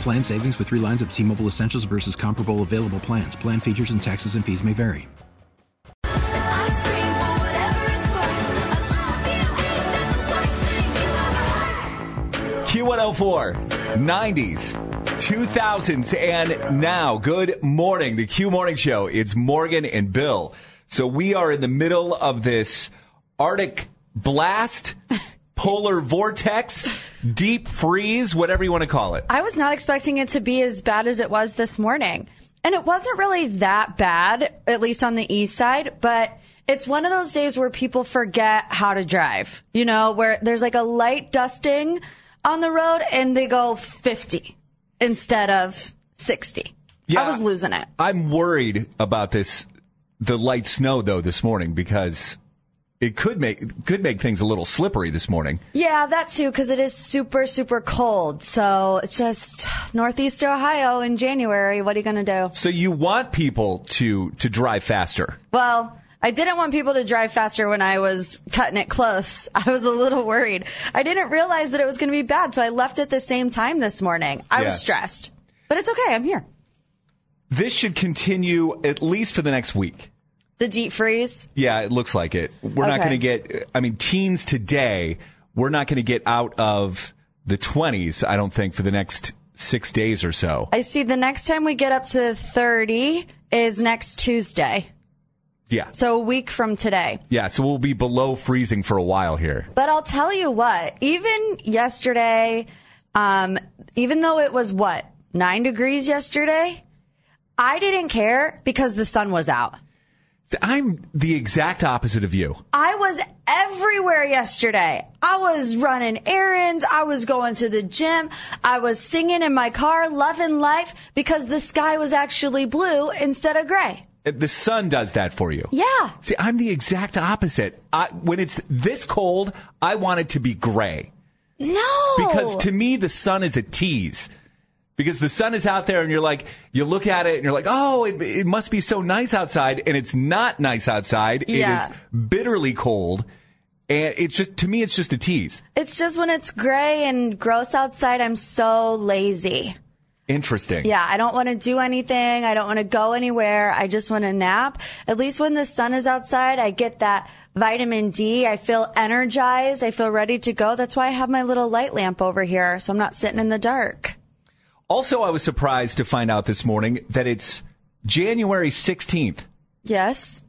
Plan savings with three lines of T Mobile Essentials versus comparable available plans. Plan features and taxes and fees may vary. Q104, 90s, 2000s, and now. Good morning. The Q Morning Show. It's Morgan and Bill. So we are in the middle of this Arctic blast, polar vortex, deep freeze, whatever you want to call it. I was not expecting it to be as bad as it was this morning. And it wasn't really that bad, at least on the east side, but it's one of those days where people forget how to drive, you know, where there's like a light dusting on the road and they go 50 instead of 60. Yeah, I was losing it. I'm worried about this, the light snow though this morning because it could make could make things a little slippery this morning. Yeah, that too, because it is super, super cold. So it's just Northeast Ohio in January. What are you going to do? So you want people to to drive faster. Well, I didn't want people to drive faster when I was cutting it close. I was a little worried. I didn't realize that it was going to be bad, so I left at the same time this morning. I Yeah. was stressed. But it's okay. I'm here. This should continue at least for the next week. The deep freeze. Yeah, it looks like it. We're not going to get, I mean, teens today, we're not going to get out of the 20s, I don't think, for the next six days or so. I see the next time we get up to 30 is next Tuesday. Yeah. So a week from today. Yeah, so we'll be below freezing for a while here. But I'll tell you what, even yesterday, um, even though it was what, nine degrees yesterday, I didn't care because the sun was out. I'm the exact opposite of you. I was everywhere yesterday. I was running errands. I was going to the gym. I was singing in my car, loving life because the sky was actually blue instead of gray. Uh, the sun does that for you. Yeah. See, I'm the exact opposite. I, when it's this cold, I want it to be gray. No. Because to me, the sun is a tease. Because the sun is out there and you're like, you look at it and you're like, oh, it, it must be so nice outside. And it's not nice outside. Yeah. It is bitterly cold. And it's just, to me, it's just a tease. it's just when it's gray and gross outside, I'm so lazy. Interesting. Yeah, I don't want to do anything. I don't want to go anywhere. I just want to nap. At least when the sun is outside, I get that vitamin D. I feel energized. I feel ready to go. That's why I have my little light lamp over here. So I'm not sitting in the dark. Also, I was surprised to find out this morning that it's January 16th. Yes.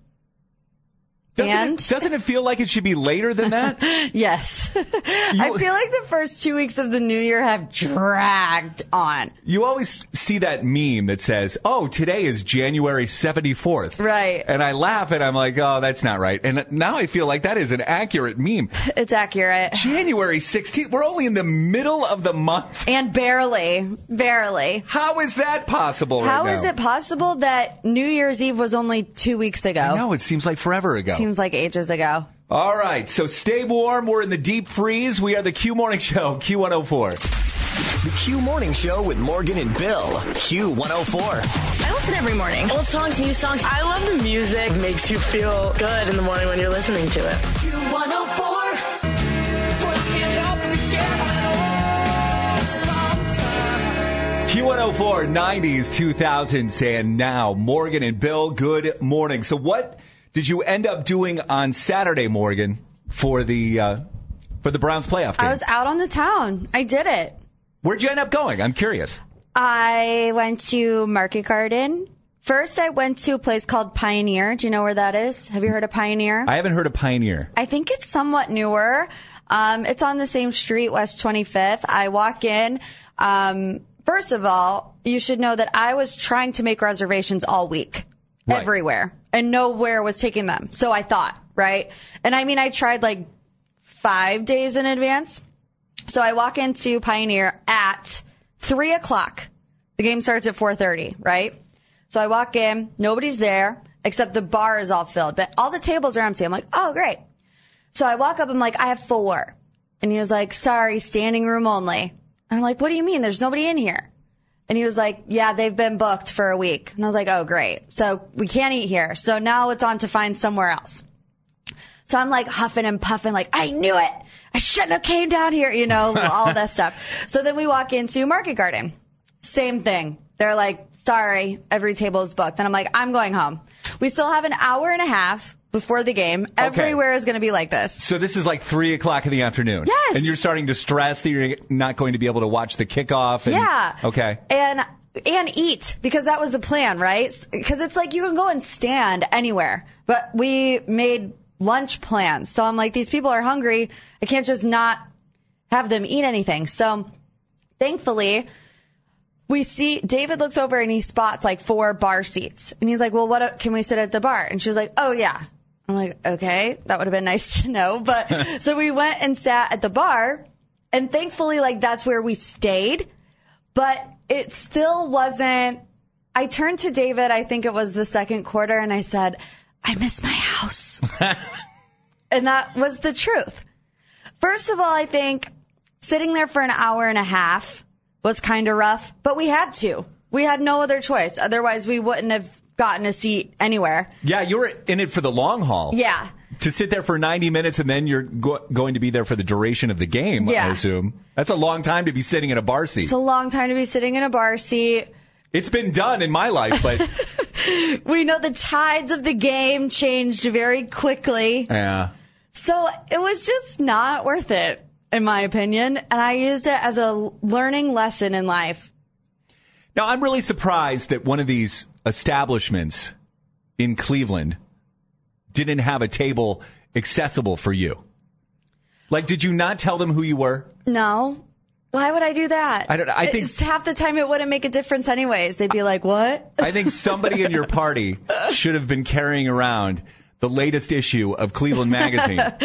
Doesn't, And? it, doesn't it feel like it should be later than that? Yes. I feel like the first two weeks of the new year have dragged on. You always see that meme that says, "Oh, today is January 74th." Right. And I laugh and I'm like, "Oh, that's not right." And now I feel like that is an accurate meme. It's accurate. January 16th. We're only in the middle of the month. And barely, barely. How is that possible right How is it possible that New Year's Eve was only two weeks ago? No, it seems like forever ago. Seems like ages ago. All right, so stay warm. We're in the deep freeze. We are the Q Morning Show, Q104. The Q Morning Show with Morgan and Bill. Q104. I listen every morning. Old songs, new songs. I love the music. It makes you feel good in the morning when you're listening to it. Q104. Q104, 90s, 2000s, and now. Morgan and Bill, good morning. So, what did you end up doing on Saturday, Morgan, for the uh, for the Browns playoff game? I was out on the town. I did it. Where'd you end up going? I'm curious. I went to Market Garden. First, I went to a place called Pioneer. Do you know where that is? Have you heard of Pioneer? I haven't heard of Pioneer. I think it's somewhat newer. Um, it's on the same street, West 25th. I walk in. Um, first of all, you should know that I was trying to make reservations all week, Right. everywhere, and nowhere was taking them. So I thought, right? And I mean, I tried like five days in advance. So I walk into Pioneer at three o'clock. The game starts at 4.30, right? So I walk in, nobody's there, except the bar is all filled, but all the tables are empty. I'm like, oh, great. So I walk up, I'm like, I have four. And he was like, sorry, standing room only. I'm like, what do you mean? There's nobody in here. And he was like, yeah, they've been booked for a week. And I was like, oh, great. So we can't eat here. So now it's on to find somewhere else. So I'm like huffing and puffing, like, I knew it. I shouldn't have came down here, you know, all that stuff. So then we walk into Market Garden. Same thing. They're like, sorry, every table is booked. And I'm like, I'm going home. We still have an hour and a half before the game. Everywhere is going to be like this. So this is like three o'clock in the afternoon. Yes. And you're starting to stress that you're not going to be able to watch the kickoff. And, Yeah. Okay. And and eat because that was the plan, right? Because it's like you can go and stand anywhere, but we made lunch plans. So I'm like, these people are hungry. I can't just not have them eat anything. So thankfully, we see David looks over and he spots like four bar seats, and he's like, "Well, what uh, can we sit at the bar?" And she's like, "Oh yeah." I'm like, "Okay, that would have been nice to know." But so we went and sat at the bar, and thankfully, like that's where we stayed. But it still wasn't. I turned to David. I think it was the second quarter, and I said, "I miss my house," and that was the truth. First of all, I think sitting there for an hour and a half was kind of rough, but we had to. We had no other choice. Otherwise, we wouldn't have gotten a seat anywhere. Yeah, you were in it for the long haul. Yeah. To sit there for 90 minutes and then you're go- going to be there for the duration of the game, yeah. I assume. That's a long time to be sitting in a bar seat. It's a long time to be sitting in a bar seat. it's been done in my life, but We know the tides of the game changed very quickly. yeah. So it was just not worth it, in my opinion. And I used it as a learning lesson in life. Now, I'm really surprised that one of these establishments in Cleveland didn't have a table accessible for you. Like, did you not tell them who you were? No. Why would I do that? I don't- I think- It's- half the time it wouldn't make a difference anyways. They'd be like, what? I think somebody in your party should have been carrying around the latest issue of Cleveland Magazine.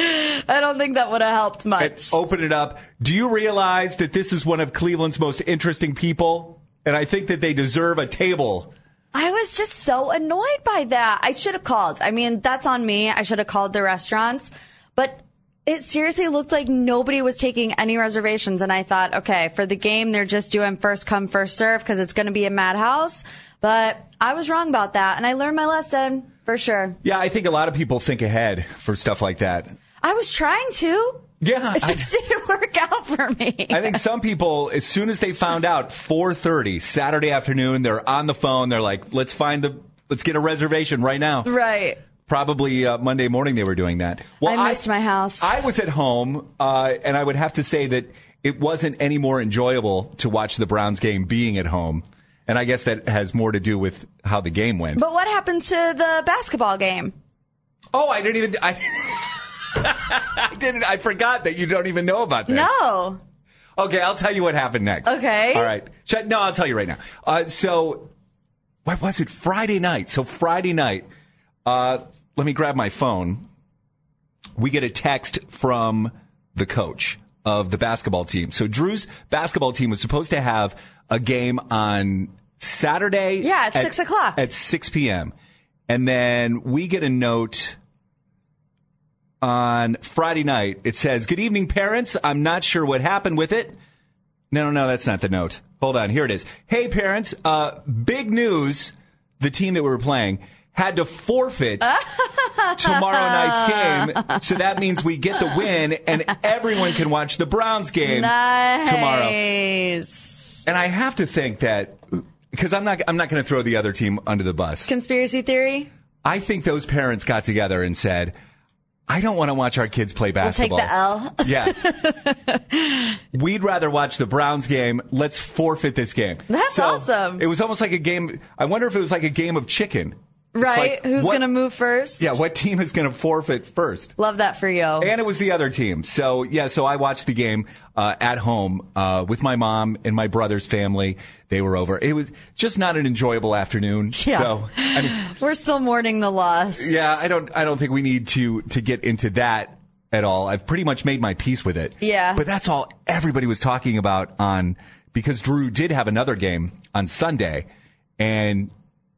I don't think that would have helped much. and open it up. Do you realize that this is one of Cleveland's most interesting people? And I think that they deserve a table. I was just so annoyed by that. I should have called. I mean, that's on me. I should have called the restaurants. But it seriously looked like nobody was taking any reservations. And I thought, okay, for the game, they're just doing first come, first serve because it's going to be a madhouse. But I was wrong about that. And I learned my lesson for sure. Yeah, I think a lot of people think ahead for stuff like that. I was trying to. Yeah, It I- just didn't work out for me. I think some people, as soon as they found out 4:30 Saturday afternoon, they're on the phone. They're like, "Let's find the, let's get a reservation right now." right. Probably uh, Monday morning they were doing that. I missed my house. I was at home, uh, and I would have to say that it wasn't any more enjoyable to watch the Browns game being at home. And I guess that has more to do with how the game went. But what happened to the basketball game? oh, I didn't even. I, I didn't. I forgot that you don't even know about this. No. Okay, I'll tell you what happened next. Okay. All right. No, I'll tell you right now. Uh, so, what was it? Friday night. So Friday night. Uh, let me grab my phone. We get a text from the coach of the basketball team. So Drew's basketball team was supposed to have a game on Saturday. Yeah, at 6 o'clock. At 6 p.m. And then we get a note on Friday night. It says, Good evening, parents. I'm not sure what happened with it. No, no, no, that's not the note. Hold on. Here it is. Hey, parents. Uh, big news. The team that we were playing had to forfeit tomorrow night's game. So that means we get the win and everyone can watch the Browns game tomorrow. And I have to think that because I'm not I'm not going to throw the other team under the bus. Conspiracy theory? I think those parents got together and said, I don't want to watch our kids play basketball. We'll take the L. Yeah. We'd rather watch the Browns game. Let's forfeit this game. That's So, awesome. It was almost like a game. I wonder if it was like a game of chicken. Right? like, Who's what- to move first? Yeah, what team is going to forfeit first? Love that for you. And it was the other team. So, yeah, so I watched the game uh, at home uh, with my mom and my brother's family. They were over. It was just not an enjoyable afternoon. Yeah. So, I mean, We're still mourning the loss. yeah, I don't I don't think we need to to get into that at all. I've pretty much made my peace with it. Yeah. But that's all everybody was talking about on because Drew did have another game on Sunday and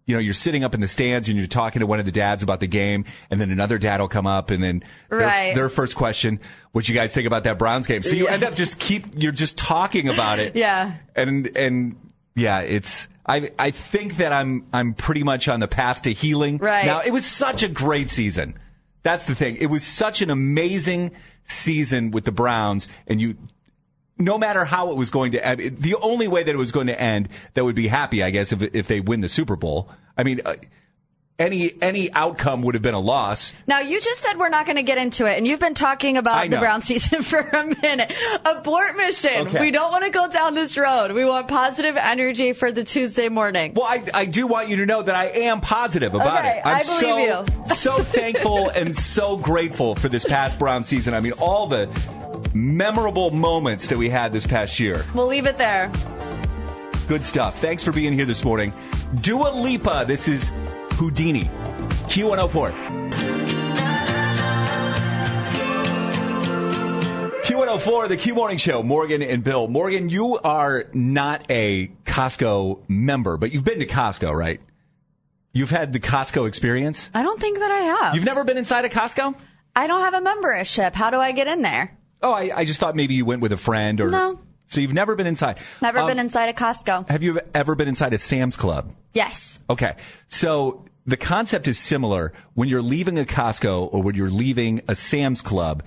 you know, you're sitting up in the stands and you're talking to one of the dads about the game, and then another dad will come up, and then their, Right. their first question, "What you guys think about that Browns game?" So you end up just keep you're just talking about it, Yeah. and and yeah, it's I I think that I'm I'm pretty much on the path to healing. Right. Now it was such a great season. That's the thing. It was such an amazing season with the Browns, and you. No matter how it was going to end, the only way that it was going to end that would be happy, I guess, if if they win the Super Bowl. I mean, uh, any any outcome would have been a loss. Now, you just said we're not going to get into it, and you've been talking about the. Brown season for a minute. Abort mission. Okay. We don't want to go down this road. We want positive energy for the Tuesday morning. Well, I, I do want you to know that I am positive about Okay, it. I'm I believe so, you. so thankful and so grateful for this past Brown season. I mean, all the memorable moments that we had this past year. We'll leave it there. Good stuff. Thanks for being here this morning. Dua Lipa. This is Houdini. Q104. Q104, the Q Morning Show, Morgan and Bill. Morgan, you are not a Costco member, but you've been to Costco, right? You've had the Costco experience? I don't think that I have. You've never been inside a Costco? I don't have a membership. How do I get in there? Oh, I, I just thought maybe you went with a friend or. No. So you've never been inside? Never Um, been inside a Costco. Have you ever been inside a Sam's Club? Yes. Okay. So the concept is similar. When you're leaving a Costco or when you're leaving a Sam's Club,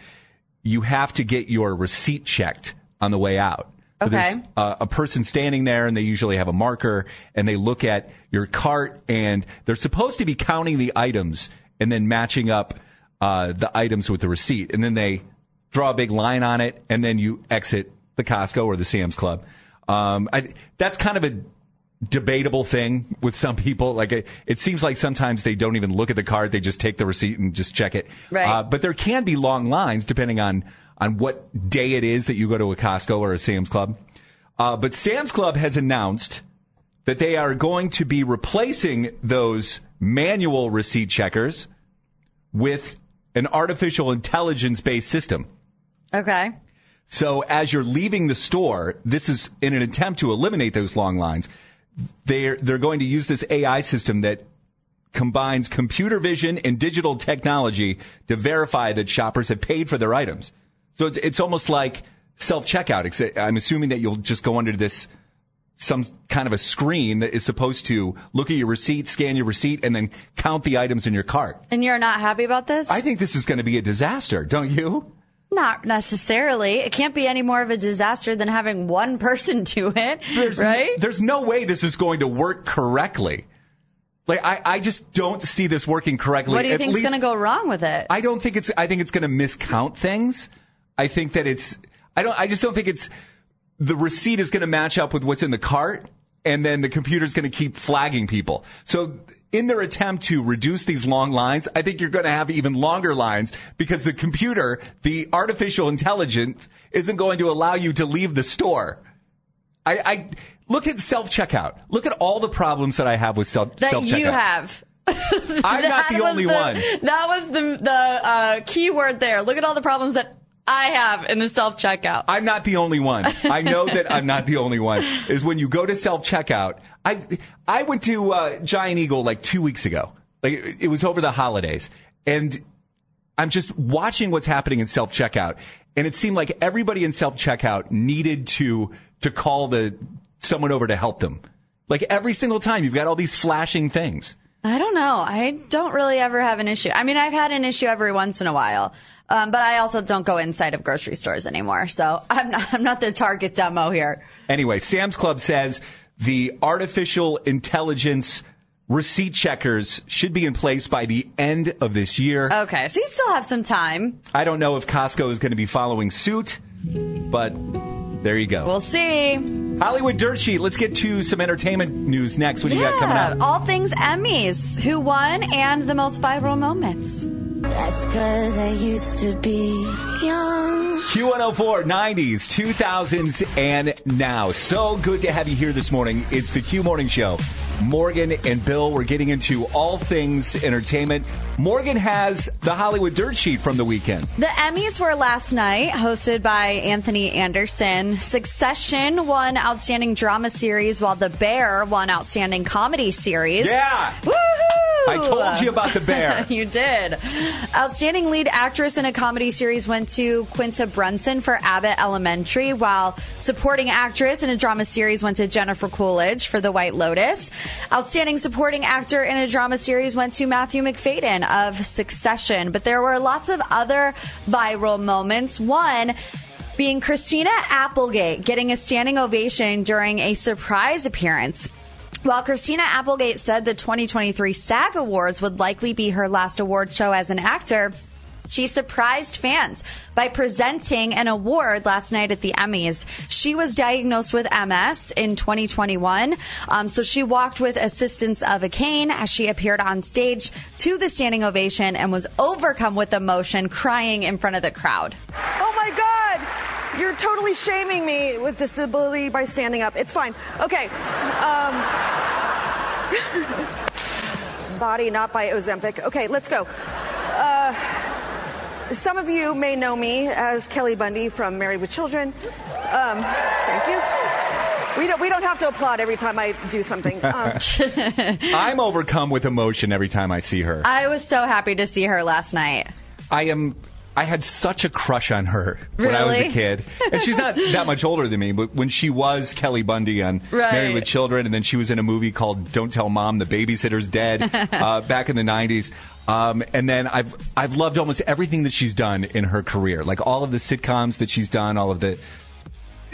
you have to get your receipt checked on the way out. So Okay. there's uh, a person standing there and they usually have a marker and they look at your cart and they're supposed to be counting the items and then matching up uh, the items with the receipt. And then they draw a big line on it and then you exit the Costco or the Sam's Club. Um, I, that's kind of a debatable thing with some people. Like it, it seems like sometimes they don't even look at the card; they just take the receipt and just check it. Right. Uh, but there can be long lines depending on on what day it is that you go to a Costco or a Sam's Club. Uh, but Sam's Club has announced that they are going to be replacing those manual receipt checkers with an artificial intelligence based system. Okay. So as you're leaving the store, this is in an attempt to eliminate those long lines. They're they're going to use this AI system that combines computer vision and digital technology to verify that shoppers have paid for their items. So it's it's almost like self checkout. I'm assuming that you'll just go under this some kind of a screen that is supposed to look at your receipt, scan your receipt, and then count the items in your cart. And you're not happy about this? I think this is going to be a disaster, don't you? Not necessarily. It can't be any more of a disaster than having one person do it, There's, right? There's no way this is going to work correctly. Like I, I just don't see this working correctly. What do you At think's going to go wrong with it? I don't think it's. I think it's going to miscount things. I think that it's. I don't. I just don't think it's. The receipt is going to match up with what's in the cart, and then the computer's going to keep flagging people. So, in their attempt to reduce these long lines, I think you're going to have even longer lines because the computer, the artificial intelligence, isn't going to allow you to leave the store. I, I look at self checkout. Look at all the problems that I have with self checkout. That you have. I'm not the only the- one. That was the the uh, key word there. Look at all the problems that I have in the self checkout. I'm not the only one. I know that I'm not the only one. Is when you go to self checkout. I I went to uh, Giant Eagle like two weeks ago. Like it was over the holidays, and I'm just watching what's happening in self checkout, and it seemed like everybody in self checkout needed to to call the someone over to help them. Like every single time, you've got all these flashing things. I don't know. I don't really ever have an issue. I mean, I've had an issue every once in a while, um, but I also don't go inside of grocery stores anymore. So I'm not, I'm not the target demo here. Anyway, Sam's Club says the artificial intelligence receipt checkers should be in place by the end of this year. Okay, so you still have some time. I don't know if Costco is going to be following suit, but there you go. We'll see. Hollywood Dirt Sheet. Let's get to some entertainment news next. What do you got coming up? all things Emmys, who won, and the most viral moments. That's cause I used to be young. Q104, 90s, 2000s, and now. So good to have you here this morning. It's the Q Morning Show. Morgan and Bill, we're getting into all things entertainment. Morgan has the Hollywood Dirt Sheet from the weekend. The Emmys were last night, hosted by Anthony Anderson. Succession won Outstanding Drama Series, while The Bear won Outstanding Comedy Series. Yeah! Woohoo! I told you about The Bear. you did. Outstanding lead actress in a comedy series went to Quinta Brunson for Abbott Elementary, while supporting actress in a drama series went to Jennifer Coolidge for The White Lotus. Outstanding supporting actor in a drama series went to Matthew Macfadyen of Succession. But there were lots of other viral moments. One, being Christina Applegate getting a standing ovation during a surprise appearance. While Christina Applegate said the 2023 SAG Awards would likely be her last award show as an actor, she surprised fans by presenting an award last night at the Emmys. She was diagnosed with MS in 2021, um, so she walked with assistance of a cane as she appeared on stage to the standing ovation and was overcome with emotion, crying in front of the crowd. Oh my God! You're totally shaming me with disability by standing up. It's fine. Okay. Um, body, not by Ozempic. Okay, let's go. Uh, some of you may know me as Kelly Bundy from Married with Children. Um, thank you. We don't, we don't have to applaud every time I do something. Um, I'm overcome with emotion every time I see her. I was so happy to see her last night. I am. I had such a crush on her when I was a kid, and she's not that much older than me. But when she was Kelly Bundy on Right. Married with Children, and then she was in a movie called "Don't Tell Mom," the babysitter's dead, uh, back in the '90s. Um, and then I've I've loved almost everything that she's done in her career, like all of the sitcoms that she's done, all of the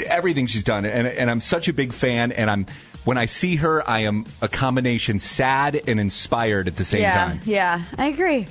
everything she's done, and and I'm such a big fan. And I'm when I see her, I am a combination sad and inspired at the same yeah, time. Yeah, I agree.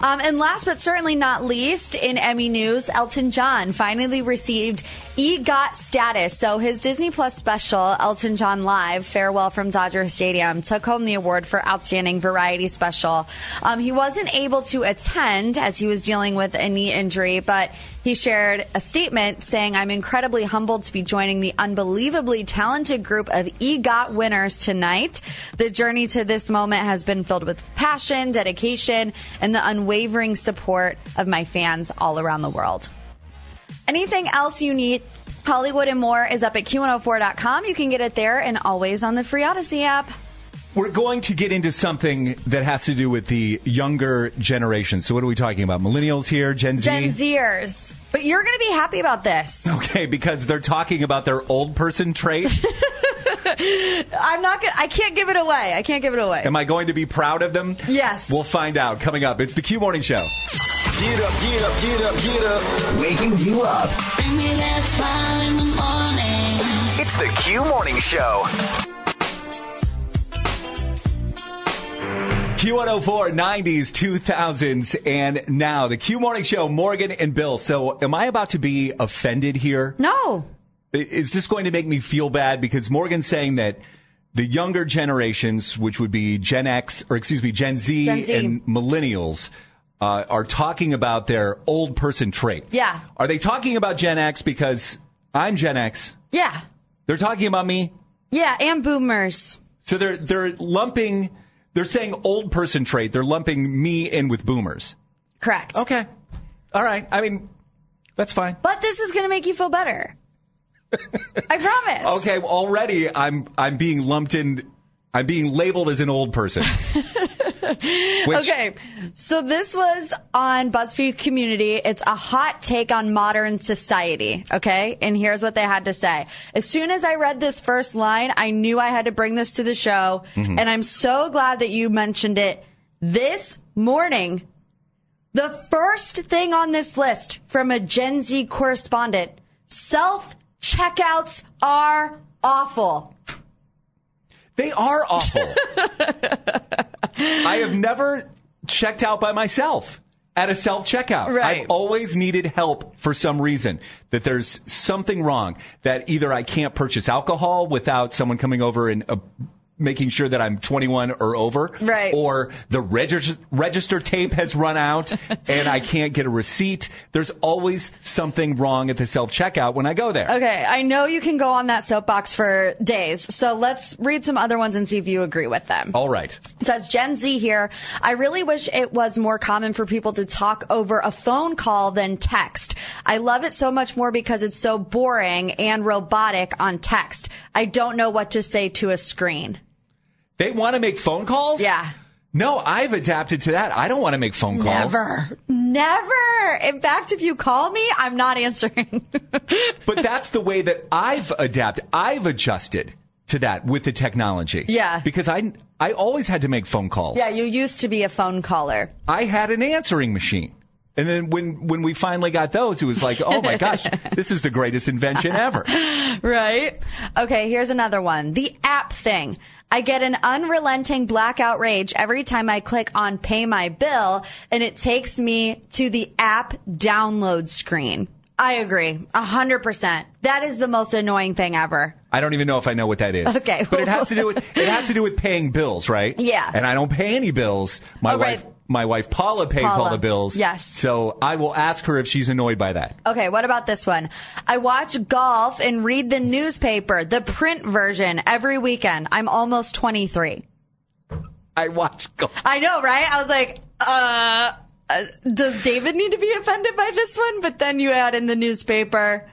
Um, and last but certainly not least, in Emmy news, Elton John finally received EGOT status. So his Disney Plus special, Elton John Live, Farewell from Dodger Stadium, took home the award for Outstanding Variety Special. Um, he wasn't able to attend as he was dealing with a knee injury, but he shared a statement saying, I'm incredibly humbled to be joining the unbelievably talented group of EGOT winners tonight. The journey to this moment has been filled with passion, dedication, and the unwavering support of my fans all around the world. Anything else you need? Hollywood and more is up at Q104.com. You can get it there and always on the free Audacy app. We're going to get into something that has to do with the younger generation. So, what are we talking about? Millennials here, Gen Z? Gen Zers. But you're going to be happy about this. Okay, because they're talking about their old person trait. I'm not going to, I can't give it away. I can't give it away. Am I going to be proud of them? Yes. We'll find out coming up. It's the Q Morning Show. Get up, get up, get up, get up. Waking you up. Bring me that smile in the morning. It's the Q Morning Show. Q104, 90s, 2000s, and now the Q Morning Show, Morgan and Bill. So, am I about to be offended here? No. Is this going to make me feel bad? Because Morgan's saying that the younger generations, which would be Gen X, or excuse me, Gen Z, Gen Z. and millennials, uh, are talking about their old person trait. Yeah. Are they talking about Gen X because I'm Gen X? Yeah. They're talking about me. Yeah. And boomers. So they're they're lumping. They're saying old person trait. They're lumping me in with boomers. Correct. Okay. All right. I mean, that's fine. But this is going to make you feel better. I promise. Okay. well, Already, I'm I'm being lumped in. I'm being labeled as an old person. Which, Okay, so this was on BuzzFeed Community. It's a hot take on modern society. Okay, and here's what they had to say. As soon as I read this first line, I knew I had to bring this to the show, Mm-hmm. and I'm so glad that you mentioned it this morning. The first thing on this list from a Gen Z correspondent: self checkouts are awful. They are awful. I have never checked out by myself at a self checkout. Right. I've always needed help for some reason. That there's something wrong. That either I can't purchase alcohol without someone coming over and uh, making sure that I'm 21 or over. Right. Or the register, register tape has run out and I can't get a receipt. There's always something wrong at the self checkout when I go there. Okay, I know you can go on that soapbox for days, so let's read some other ones and see if you agree with them. All right. It says Gen Z here. I really wish it was more common for people to talk over a phone call than text. I love it so much more because it's so boring and robotic on text. I don't know what to say to a screen. They want to make phone calls? Yeah. No, I've adapted to that. I don't want to make phone calls. Never. Never. In fact, if you call me, I'm not answering. But that's the way that I've adapted. I've adjusted to that with the technology. Yeah. Because I I always had to make phone calls. yeah, you used to be a phone caller. I had an answering machine. And then when when we finally got those, it was like, oh my gosh, this is the greatest invention ever. Right? Okay, here's another one. The app thing. I get an unrelenting blackout rage every time I click on pay my bill and it takes me to the app download screen. I agree. A hundred percent. That is the most annoying thing ever. I don't even know if I know what that is. Okay. But it has to do with it has to do with paying bills, right? Yeah. And I don't pay any bills. My Oh, right. My wife Paula pays all the bills. Yes. So I will ask her if she's annoyed by that. Okay, what about this one? I watch golf and read the newspaper, the print version, every weekend. I'm almost 23. I watch golf. I know, right? I was like, uh, uh, does David need to be offended by this one? But then you add in the newspaper.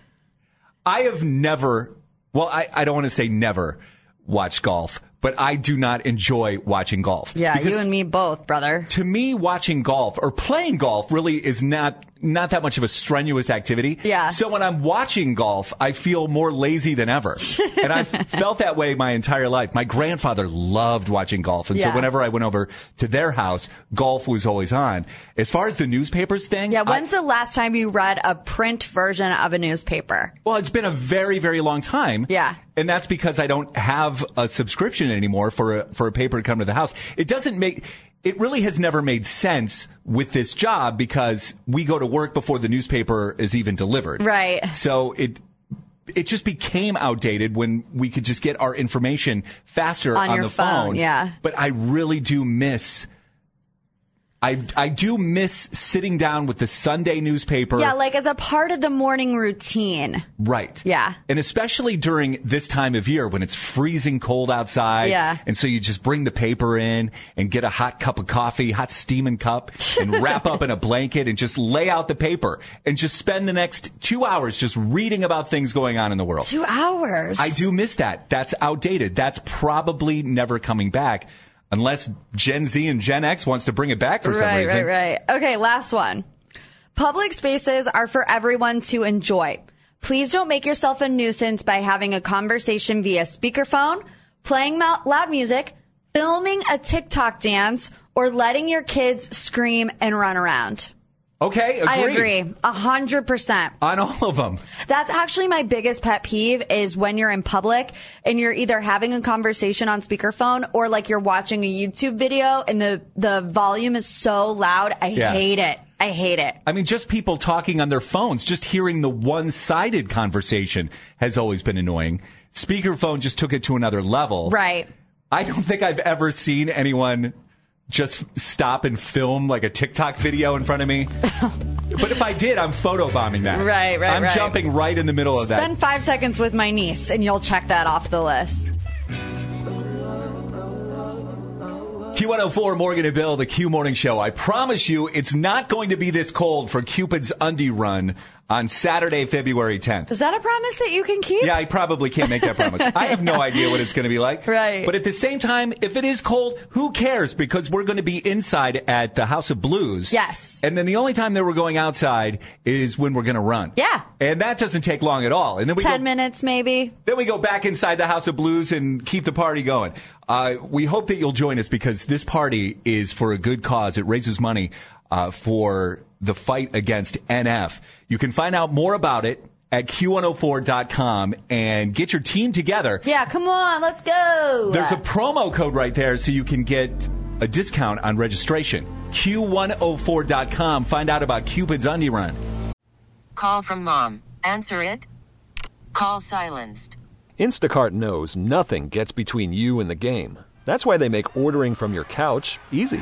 I have never, well, I, I don't want to say never watch golf, but I do not enjoy watching golf. Yeah, Because you and me both, brother. to me, watching golf or playing golf really is not not that much of a strenuous activity. Yeah. So when I'm watching golf, I feel more lazy than ever, and I've felt that way my entire life. My grandfather loved watching golf, and Yeah. so whenever I went over to their house, golf was always on. As far as the newspapers thing, Yeah, I- when's the last time you read a print version of a newspaper? well, it's been a very, very long time. Yeah. And that's because I don't have a subscription anymore for a, for a paper to come to the house. It doesn't make, it really has never made sense with this job because we go to work before the newspaper is even delivered. Right. So it, it just became outdated when we could just get our information faster On on, the phone, phone. yeah. But I really do miss I, I do miss sitting down with the Sunday newspaper. Yeah, like as a part of the morning routine. Right. Yeah. And especially during this time of year when it's freezing cold outside. Yeah. And so you just bring the paper in and get a hot cup of coffee, hot steaming cup, and wrap up in a blanket and just lay out the paper and just spend the next two hours just reading about things going on in the world. Two hours. I do miss that. That's outdated. That's probably never coming back unless Gen Z and Gen X wants to bring it back for some right, reason. right, right. Okay, last one. Public spaces are for everyone to enjoy. Please don't make yourself a nuisance by having a conversation via speakerphone, playing loud music, filming a TikTok dance, or letting your kids scream and run around. Okay. I agree. A hundred percent. On all of them. That's actually my biggest pet peeve is when you're in public and you're either having a conversation on speakerphone or like you're watching a YouTube video and the, the volume is so loud. I Yeah. hate it. I hate it. I mean, just people talking on their phones, just hearing the one-sided conversation has always been annoying. Speakerphone just took it to another level. Right. I don't think I've ever seen anyone just stop and film like a TikTok video in front of me. but if I did, I'm photobombing that. Right, right, I'm right. jumping right in the middle of that. Spend five seconds with my niece and you'll check that off the list. Q104 Morgan and Bill, the Q Morning Show. I promise you, it's not going to be this cold for Cupid's Undie Run on Saturday, February 10th. Is that a promise that you can keep? Yeah, I probably can't make that promise. I have no idea what it's going to be like. Right. But at the same time, if it is cold, who cares? Because we're going to be inside at the House of Blues. Yes. And then the only time that we're going outside is when we're going to run. Yeah. And that doesn't take long at all. And then we Ten go, minutes maybe. then we go back inside the House of Blues and keep the party going. Uh, we hope that you'll join us because this party is for a good cause. It raises money uh, for the fight against NF. You can find out more about it at q104.com and get your team together. Yeah, come on, let's go. There's a promo code right there so you can get a discount on registration. Q104.com. Find out about Cupid's Undie Run. Call from mom. Answer it. Call silenced. Instacart knows nothing gets between you and the game. That's why they make ordering from your couch easy.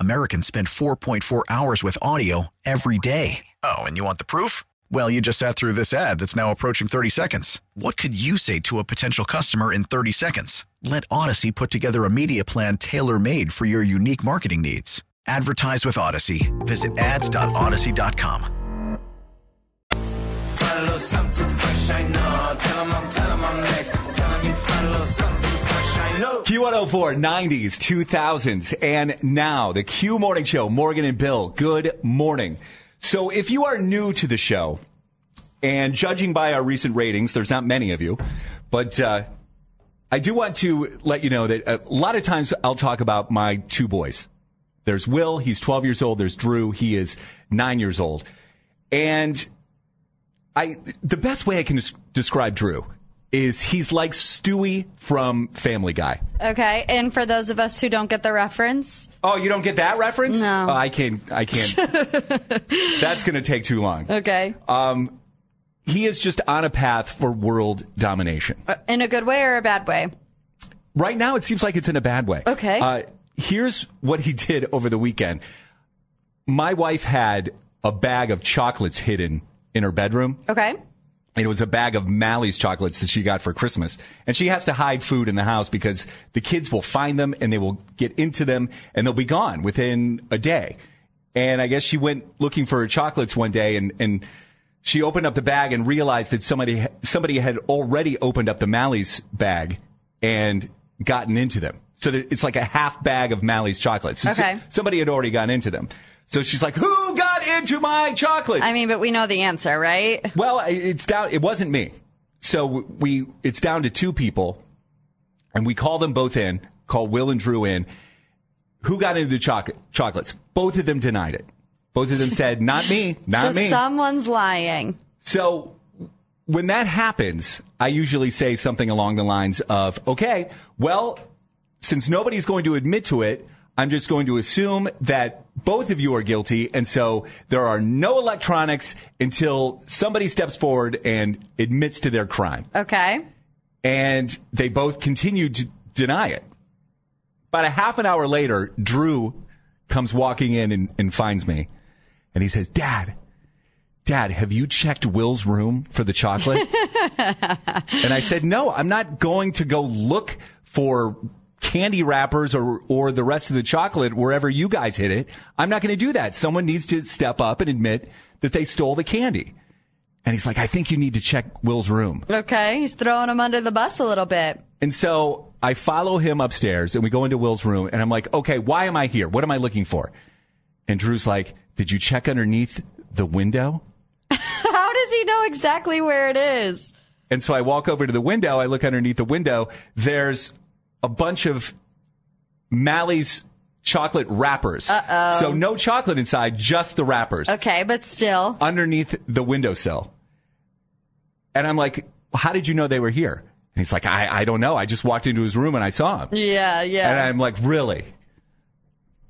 Americans spend 4.4 hours with audio every day. Oh, and you want the proof? Well, you just sat through this ad that's now approaching 30 seconds. What could you say to a potential customer in 30 seconds? Let Audacy put together a media plan tailor made for your unique marketing needs. Advertise with Audacy. Visit ads.audacy.com. Find a little something fresh, I know. Tell 'em I'm, tell 'em I'm next. Tell 'em you find a little something fresh, I know. Q104, 90s, 2000s, and now the Q Morning Show. Morgan and Bill, good morning. So if you are new to the show, and judging by our recent ratings, there's not many of you, but uh, I do want to let you know that a lot of times I'll talk about my two boys. There's Will, he's 12 years old. There's Drew, he is nine years old. And I, the best way I can des- describe Drew is he's like Stewie from Family Guy. Okay, and for those of us who don't get the reference, Oh, you don't get that reference? No. Oh, I can't. I can't. That's going to take too long. okay, Um, he is just on a path for world domination. Uh, in a good way or a bad way? Right now, it seems like it's in a bad way. Okay. Uh, here's what he did over the weekend. My wife had a bag of chocolates hidden in her bedroom. Okay, it was a bag of Malley's chocolates that she got for Christmas. And she has to hide food in the house because the kids will find them and they will get into them and they'll be gone within a day. And I guess she went looking for her chocolates one day and, and she opened up the bag and realized that somebody, somebody had already opened up the Malley's bag and gotten into them. So it's like a half bag of Malley's chocolates. And so- Okay. somebody had already gotten into them. So she's like, who got into my chocolate? I mean, but we know the answer, right? Well, it's down. It wasn't me. So we, it's down to two people, and we call them both in. Call Will and Drew in. Who got into the chocolate chocolates? Both of them denied it. Both of them said, "Not me, not so me." someone's lying. So when that happens, I usually say something along the lines of, "Okay, well, since nobody's going to admit to it." I'm just going to assume that both of you are guilty, and so there are no electronics until somebody steps forward and admits to their crime. Okay, And they both continued to deny it. About a half an hour later, Drew comes walking in and, and finds me, and he says, "Dad, Dad, have you checked Will's room for the chocolate?" and I said, "No, I'm not going to go look for." Candy wrappers or, or the rest of the chocolate wherever you guys hid it. I'm not going to do that. Someone needs to step up and admit that they stole the candy. And he's like, I think you need to check Will's room. okay, he's throwing him under the bus a little bit. And so I follow him upstairs and we go into Will's room and I'm like, okay, why am I here? What am I looking for? And Drew's like, did you check underneath the window? How does he know exactly where it is? And so I walk over to the window. I look underneath the window. There's a bunch of Malley's chocolate wrappers. Uh-oh. So no chocolate inside, just the wrappers Okay, but still, underneath the windowsill. And I'm like, how did you know they were here? And he's like, I, I don't know. I just walked into his room and I saw him. yeah, yeah. And I'm like, really?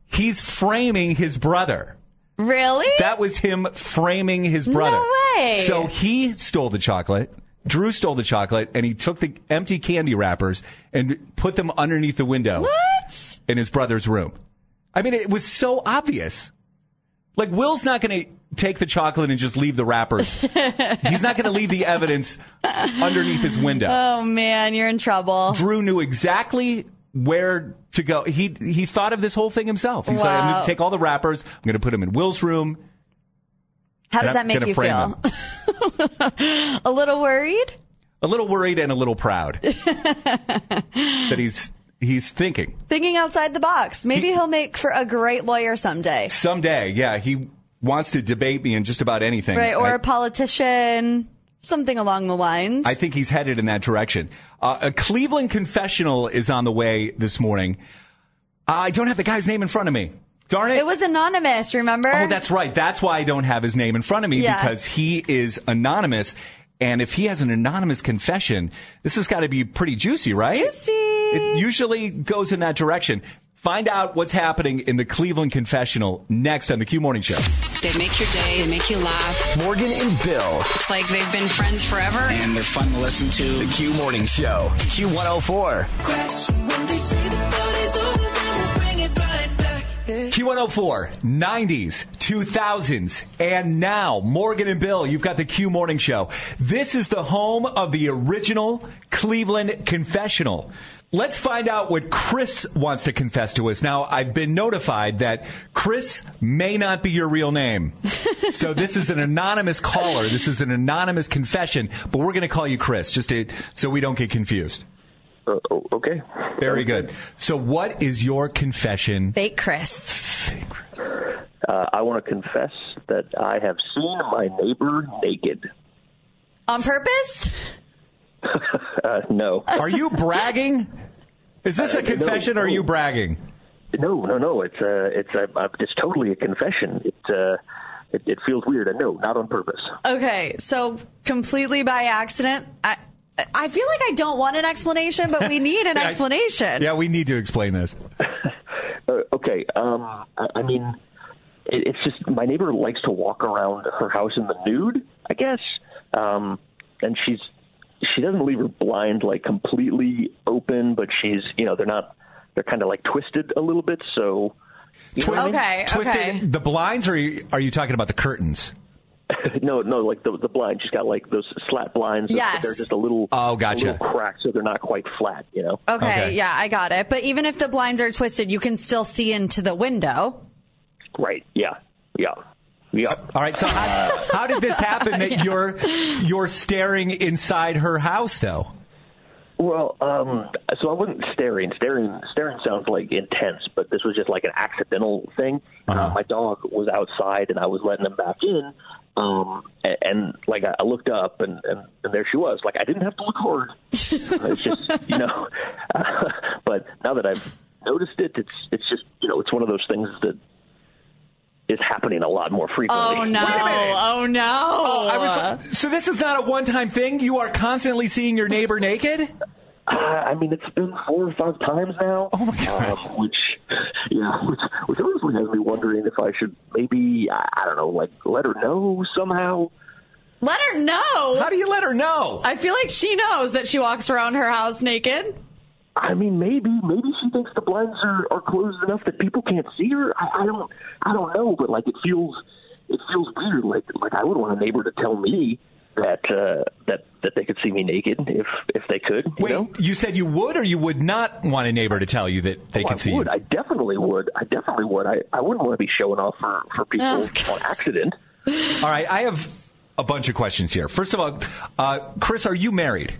He's framing his brother. really? That was him framing his brother. No way. So he stole the chocolate. Drew stole the chocolate and he took the empty candy wrappers and put them underneath the window what? in his brother's room. I mean, it was so obvious. Like, Will's not going to take the chocolate and just leave the wrappers. He's not going to leave the evidence underneath his window. Oh man, you're in trouble. Drew knew exactly where to go. He he thought of this whole thing himself. He's like, I'm going to take all the wrappers. I'm going to put them in Will's room. How does that make you feel? a little worried? A little worried and a little proud that he's he's thinking. Thinking outside the box. Maybe he'll make for a great lawyer someday. Someday, yeah, he wants to debate me in just about anything. Right. Or I- a politician. Something along the lines. I think he's headed in that direction. Uh, a Cleveland confessional is on the way this morning. I don't have the guy's name in front of me. Darn it. it was anonymous, remember? Oh, that's right. That's why I don't have his name in front of me Yeah. because he is anonymous. And if he has an anonymous confession, this has got to be pretty juicy, right? Juicy. It usually goes in that direction. Find out what's happening in the Cleveland confessional next on the Q Morning Show. They make your day, they make you laugh. Morgan and Bill. It's like they've been friends forever. And they're fun to listen to. The Q Morning Show. Q104. Q104, 90s, 2000s, and now, Morgan and Bill, you've got the Q Morning Show. This is the home of the original Cleveland confessional. Let's find out what Chris wants to confess to us. Now, I've been notified that Chris may not be your real name. so this is an anonymous caller. This is an anonymous confession, but we're going to call you Chris just to, so we don't get confused. Uh, okay. Very good. So what is your confession? Fake Chris. Fake Chris. Uh, I want to confess that I have seen my neighbor naked. On purpose? Uh, no. Are you bragging? Is this a Uh, no, confession or are you bragging? No, no, no. It's uh, it's uh, uh, it's totally a confession. It uh, it, it feels weird. And no, not on purpose. Okay, so completely by accident. I, I feel like I don't want an explanation, but we need an Yeah, I- explanation. Yeah, we need to explain this. Uh, okay. Um, I, I mean, it, it's just my neighbor likes to walk around her house in the nude. I guess. Um, and she's she doesn't leave her blind like completely open, but she's you know they're not they're kind of like twisted a little bit. So. You know I mean? Okay, Twisted okay. the blinds, or are you, are you talking about the curtains? no, no, like the the blind. She's got like those slat blinds. but Yes. They're just a little. Oh, gotcha. A little cracked, so they're not quite flat. You know. Okay, Okay. yeah, I got it. But even if the blinds are twisted, you can still see into the window. Right. Yeah. Yeah. Yeah. All right. So how, how did this happen that you're you're staring inside her house though? Well, um, so I wasn't staring. Staring, staring sounds like intense, but this was just like an accidental thing. uh my dog was outside, and I was letting him back in. Um, and, and like I I looked up, and, and and there she was. Like I didn't have to look hard. it's just you know. but now that I've noticed it, it's it's just you know it's one of those things that is happening a lot more frequently. Oh no! Oh no! I was, so this is not a one-time thing. You are constantly seeing your neighbor naked. Uh, I mean, it's been four or five times now. Oh my god! Um, which, yeah, which, which honestly has me wondering if I should maybe, I, I don't know, like let her know somehow. Let her know. How do you let her know? I feel like she knows that she walks around her house naked. I mean, maybe, maybe she thinks the blinds are, are closed enough that people can't see her. I, I don't, I don't know, but like it feels, it feels weird. Like, like I would want a neighbor to tell me that uh, that that they could see me naked if if they could. You Wait, know? you said you would or you would not want a neighbor to tell you that they Oh, could I see would. you? I definitely would. I definitely would. I, I wouldn't want to be showing off for, for people Oh, on accident. All right, I have a bunch of questions here. First of all, uh, Chris, are you married?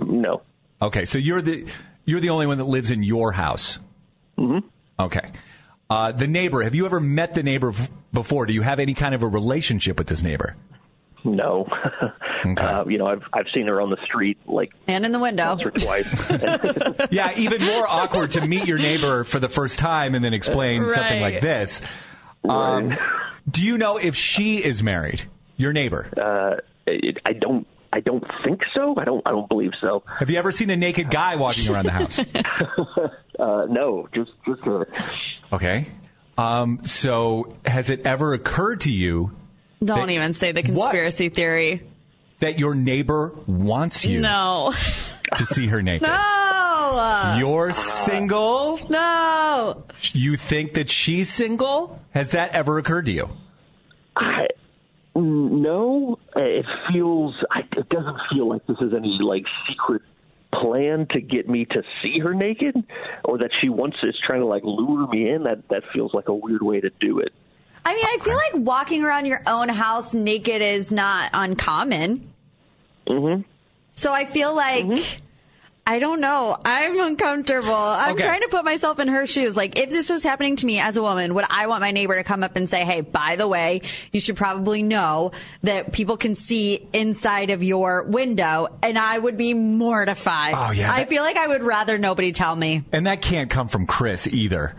No. Okay, so you're the you're the only one that lives in your house. Mm-hmm. Okay. Uh, the neighbor. Have you ever met the neighbor f- before? Do you have any kind of a relationship with this neighbor? No. uh, you know, I've I've seen her on the street like And in the window. once or twice. yeah, even more awkward to meet your neighbor for the first time and then explain something like this. Um, do you know if she is married? Your neighbor. uh, it, I don't. I don't think so. I don't. I don't believe so. Have you ever seen a naked guy walking around the house? Uh, no, just just her. Okay. Um, so has it ever occurred to you Don't They- even say the What? conspiracy theory. that your neighbor wants you No. to see her naked? No. You're single? No. You think that she's single? Has that ever occurred to you? I, no, it feels. It doesn't feel like this is any like secret plan to get me to see her naked, or that she wants is trying to like lure me in. That that feels like a weird way to do it. I mean, I feel like walking around your own house naked is not uncommon. Mm-hmm. So I feel like, I don't know. I'm uncomfortable. I'm Okay. trying to put myself in her shoes. Like, if this was happening to me as a woman, would I want my neighbor to come up and say, hey, by the way, you should probably know that people can see inside of your window? And I would be mortified. Oh, yeah, I feel like I would rather nobody tell me. And that can't come from Chris either.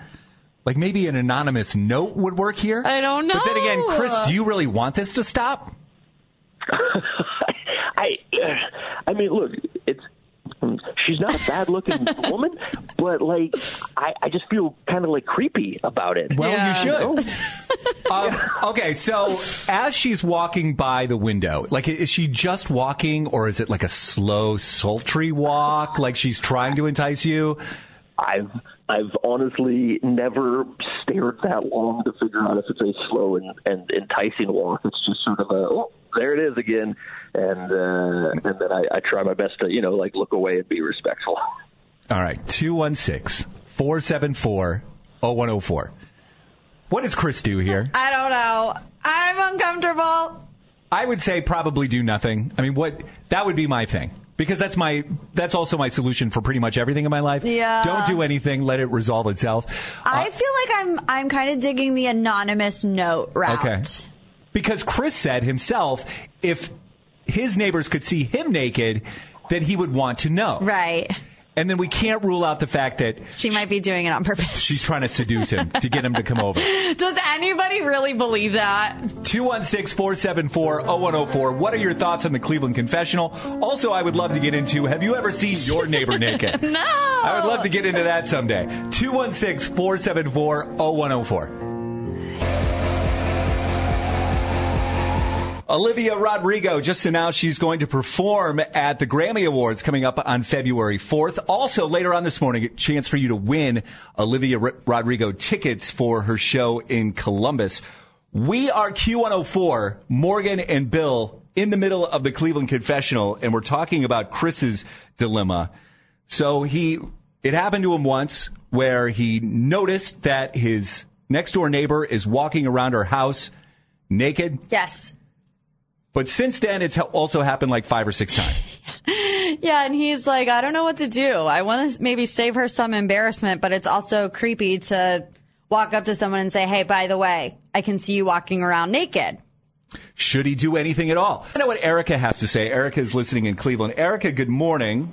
Like maybe an anonymous note would work here. I don't know. But then again. Chris, do you really want this to stop? I, I mean, look, it's she's not a bad looking woman, but like, I, I just feel kind of like creepy about it. Well, Yeah. you should. um, okay, so as she's walking by the window, like, is she just walking, or is it like a slow, sultry walk? Like she's trying to entice you? I've I've honestly never stared that long to figure out if it's a slow and, and enticing walk. It's just sort of a oh, there it is again, and uh, and then I, I try my best to you know like look away and be respectful. All right, 216 474 0104. What does Chris do here? I don't know. I'm uncomfortable. I would say probably do nothing. I mean, what that would be my thing because that's my that's also my solution for pretty much everything in my life. Yeah. Don't do anything. Let it resolve itself. I feel like I'm I'm kind of digging the anonymous note route. Okay. Because Chris said himself, if his neighbors could see him naked, then he would want to know. Right. And then we can't rule out the fact that She might be doing it on purpose. she's trying to seduce him to get him to come over. Does anybody really believe that? 216 474 0104. What are your thoughts on the Cleveland confessional? Also, I would love to get into have you ever seen your neighbor naked? No. I would love to get into that someday. 216 474 0104. Olivia Rodrigo just announced she's going to perform at the Grammy Awards coming up on February 4th. Also, later on this morning, a chance for you to win Olivia R- Rodrigo tickets for her show in Columbus. We are Q104, Morgan and Bill, in the middle of the Cleveland confessional, and we're talking about Chris's dilemma. So he, it happened to him once where he noticed that his next door neighbor is walking around her house naked. Yes. But since then, it's also happened like five or six times. Yeah, and he's like, I don't know what to do. I want to maybe save her some embarrassment, but it's also creepy to walk up to someone and say, Hey, by the way, I can see you walking around naked. Should he do anything at all? I know what Erica has to say. Erica is listening in Cleveland. Erica, good morning.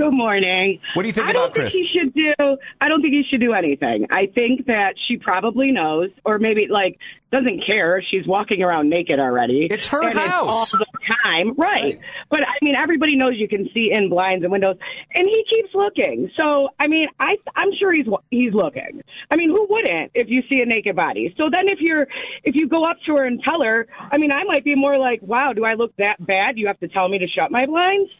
Good morning. What do you think I about don't Chris? think he should do. I don't think he should do anything. I think that she probably knows, or maybe like doesn't care. She's walking around naked already. It's her and house. It's all the time, right? But I mean, everybody knows you can see in blinds and windows, and he keeps looking. So I mean, I I'm sure he's he's looking. I mean, who wouldn't if you see a naked body? So then if you're if you go up to her and tell her, I mean, I might be more like, wow, do I look that bad? You have to tell me to shut my blinds.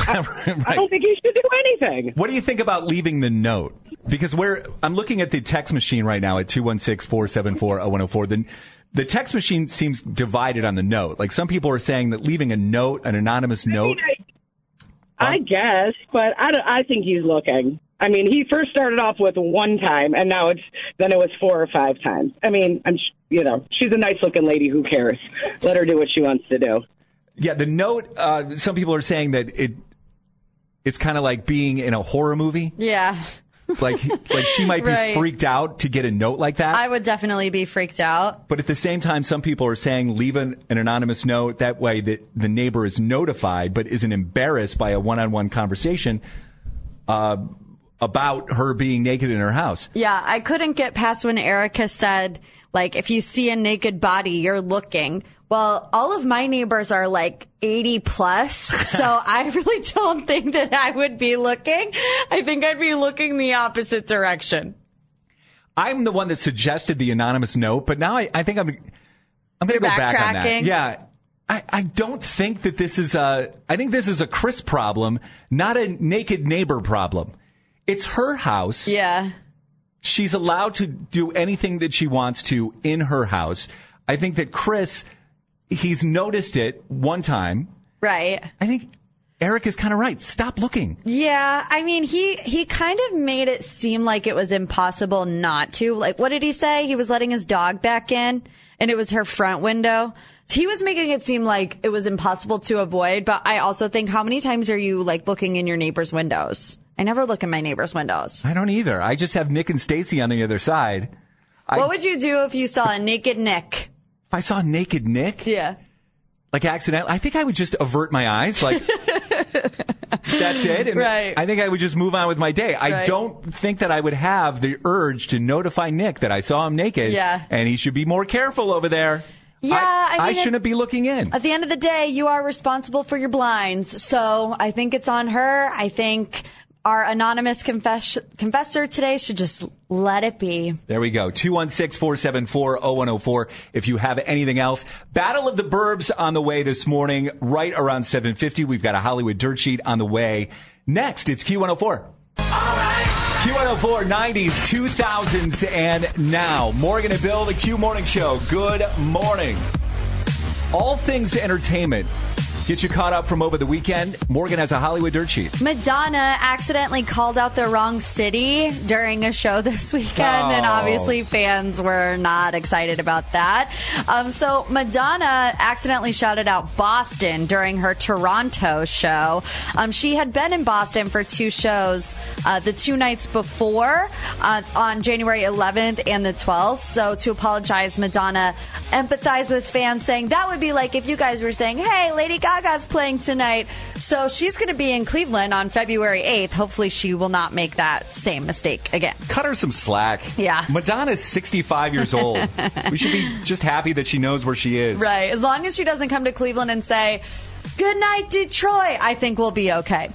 I don't think he should do anything. What do you think about leaving the note? Because we're, I'm looking at the text machine right now at 216-474-0104. The, the text machine seems divided on the note. Like some people are saying that leaving a note, an anonymous note. I guess, but I, don't, I think he's looking. I mean, he first started off with one time, and now it's then it was four or five times. I mean, I'm you know she's a nice looking lady. Who cares? Let her do what she wants to do. Yeah, the note, uh, some people are saying that it, it's kind of like being in a horror movie. Yeah. Like, like she might be Right. freaked out to get a note like that. I would definitely be freaked out. But at the same time, some people are saying leave an, an anonymous note. That way, the, the neighbor is notified, but isn't embarrassed by a one-on-one conversation uh, about her being naked in her house. Yeah, I couldn't get past when Erica said, like, if you see a naked body, you're looking. Well, all of my neighbors are like 80 plus, so I really don't think that I would be looking. I think I'd be looking the opposite direction. I'm the one that suggested the anonymous note, but now I, I think I'm I'm going to go back on that. Yeah. I, I don't think that this is a I think this is a Chris problem, not a naked neighbor problem. It's her house. Yeah. She's allowed to do anything that she wants to in her house. I think that Chris he's noticed it one time. Right. I think Eric is kind of right. Stop looking. Yeah, I mean, he he kind of made it seem like it was impossible not to. Like, what did he say? He was letting his dog back in, and it was her front window. He was making it seem like it was impossible to avoid, but I also think how many times are you like looking in your neighbor's windows? I never look in my neighbor's windows. I don't either. I just have Nick and Stacy on the other side. I, what would you do if you saw a naked Nick? If I saw naked Nick, Yeah. like accidentally, I think I would just avert my eyes. Like, that's it. And Right. I think I would just move on with my day. I Right. don't think that I would have the urge to notify Nick that I saw him naked. Yeah. And he should be more careful over there. Yeah, I I, mean, shouldn't be looking in. At the end of the day, you are responsible for your blinds. So I think it's on her. I think our anonymous confess- confessor today should just let it be. There we go. 216-474-0104 if you have anything else. Battle of the Burbs on the way this morning, right around 750. We've got a Hollywood dirt sheet on the way. Next, it's Q104. Q104, 90s, 2000s, and now. Morgan and Bill, the Q Morning Show. Good morning. All things entertainment. Get you caught up from over the weekend. Morgan has a Hollywood dirt sheet. Madonna accidentally called out the wrong city during a show this weekend, and Oh. obviously fans were not excited about that. Um, so Madonna accidentally shouted out Boston during her Toronto show. Um, she had been in Boston for two shows uh, the two nights before uh, on January 11th and the 12th. So to apologize, Madonna empathized with fans, saying that would be like if you guys were saying, "Hey, Lady Gaga's playing tonight," so she's going to be in Cleveland on February 8th. Hopefully, she will not make that same mistake again. Cut her some slack. Yeah. Madonna's 65 years old. we should be just happy that she knows where she is. Right. As long as she doesn't come to Cleveland and say, Good night, Detroit, I think we'll be okay.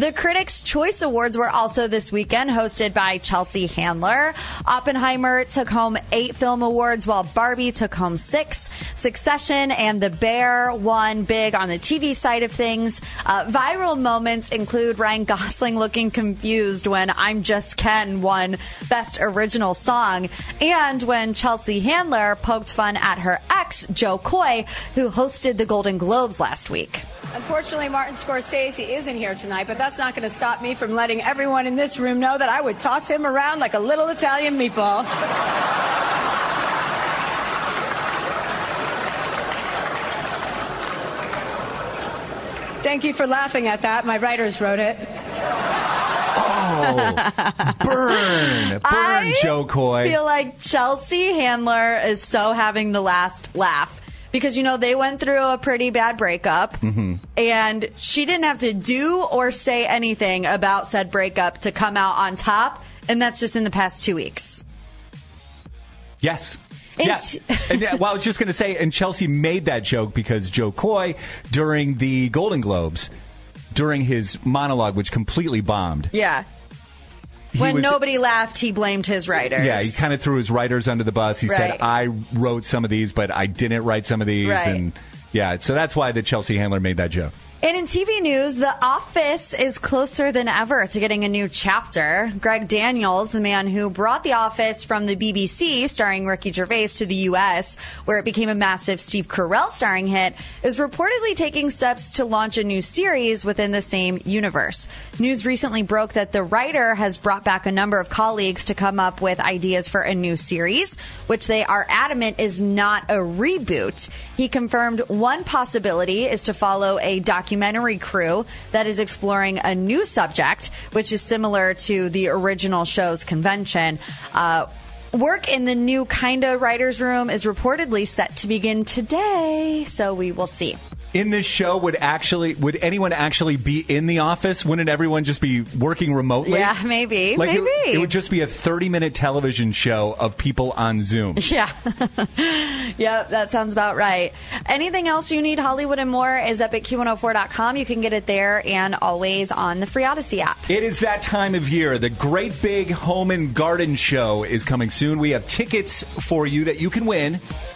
The Critics' Choice Awards were also this weekend, hosted by Chelsea Handler. Oppenheimer took home eight film awards, while Barbie took home six. Succession and The Bear won big on the TV side of things. Uh, viral moments include Ryan Gosling looking confused when I'm Just Ken won Best Original Song, and when Chelsea Handler poked fun at her ex, Jo Koy, who hosted the Golden Globes last week. Unfortunately, Martin Scorsese isn't here tonight, but that's not going to stop me from letting everyone in this room know that I would toss him around like a little Italian meatball. Thank you for laughing at that. My writers wrote it. Oh, burn. Burn, I Jo Koy. I feel like Chelsea Handler is so having the last laugh because you know they went through a pretty bad breakup Mm-hmm. and she didn't have to do or say anything about said breakup to come out on top and that's just in the past 2 weeks. Yes. Yes. and, well, I was just going to say, and Chelsea made that joke because Jo Koy, during the Golden Globes, during his monologue, which completely bombed, Yeah. He when was- nobody laughed, he blamed his writers. Yeah, he kind of threw his writers under the bus. He said, I wrote some of these, but I didn't write some of these. Right. And yeah, so that's why the Chelsea Handler made that joke. And in TV news, The Office is closer than ever to getting a new chapter. Greg Daniels, the man who brought The Office from the BBC, starring Ricky Gervais, to the U.S., where it became a massive Steve Carell starring hit, is reportedly taking steps to launch a new series within the same universe. News recently broke that the writer has brought back a number of colleagues to come up with ideas for a new series, which they are adamant is not a reboot. He confirmed one possibility is to follow a documentary crew that is exploring a new subject, which is similar to the original show's convention. Uh, Work in the new Kinda writer's room is reportedly set to begin today, so we will see. In this show, would actually would anyone actually be in the office? Wouldn't everyone just be working remotely? Yeah, maybe, Like it- maybe. It, would just be a thirty-minute television show of people on Zoom. Yeah. yep, that sounds about right. Anything else you need, Hollywood and more, is up at Q104.com. You can get it there and always on the Free Audacy app. It is that time of year. The Great Big Home and Garden Show is coming soon. We have tickets for you that you can win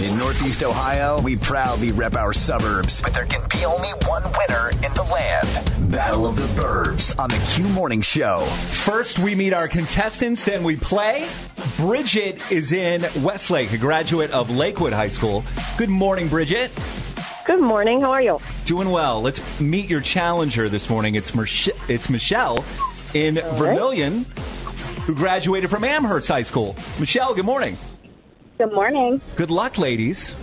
In Northeast Ohio, we proudly rep our suburbs, but there can be only one winner in the land. Battle of the Burbs on the Q Morning Show. First, we meet our contestants, then we play. Bridget is in Westlake, a graduate of Lakewood High School. Good morning, Bridget. Good morning. How are you? Doing well. Let's meet your challenger this morning. It's, Mich- it's Michelle in Vermilion, who graduated from Amherst High School. Michelle, good morning. Good morning. Good luck, ladies.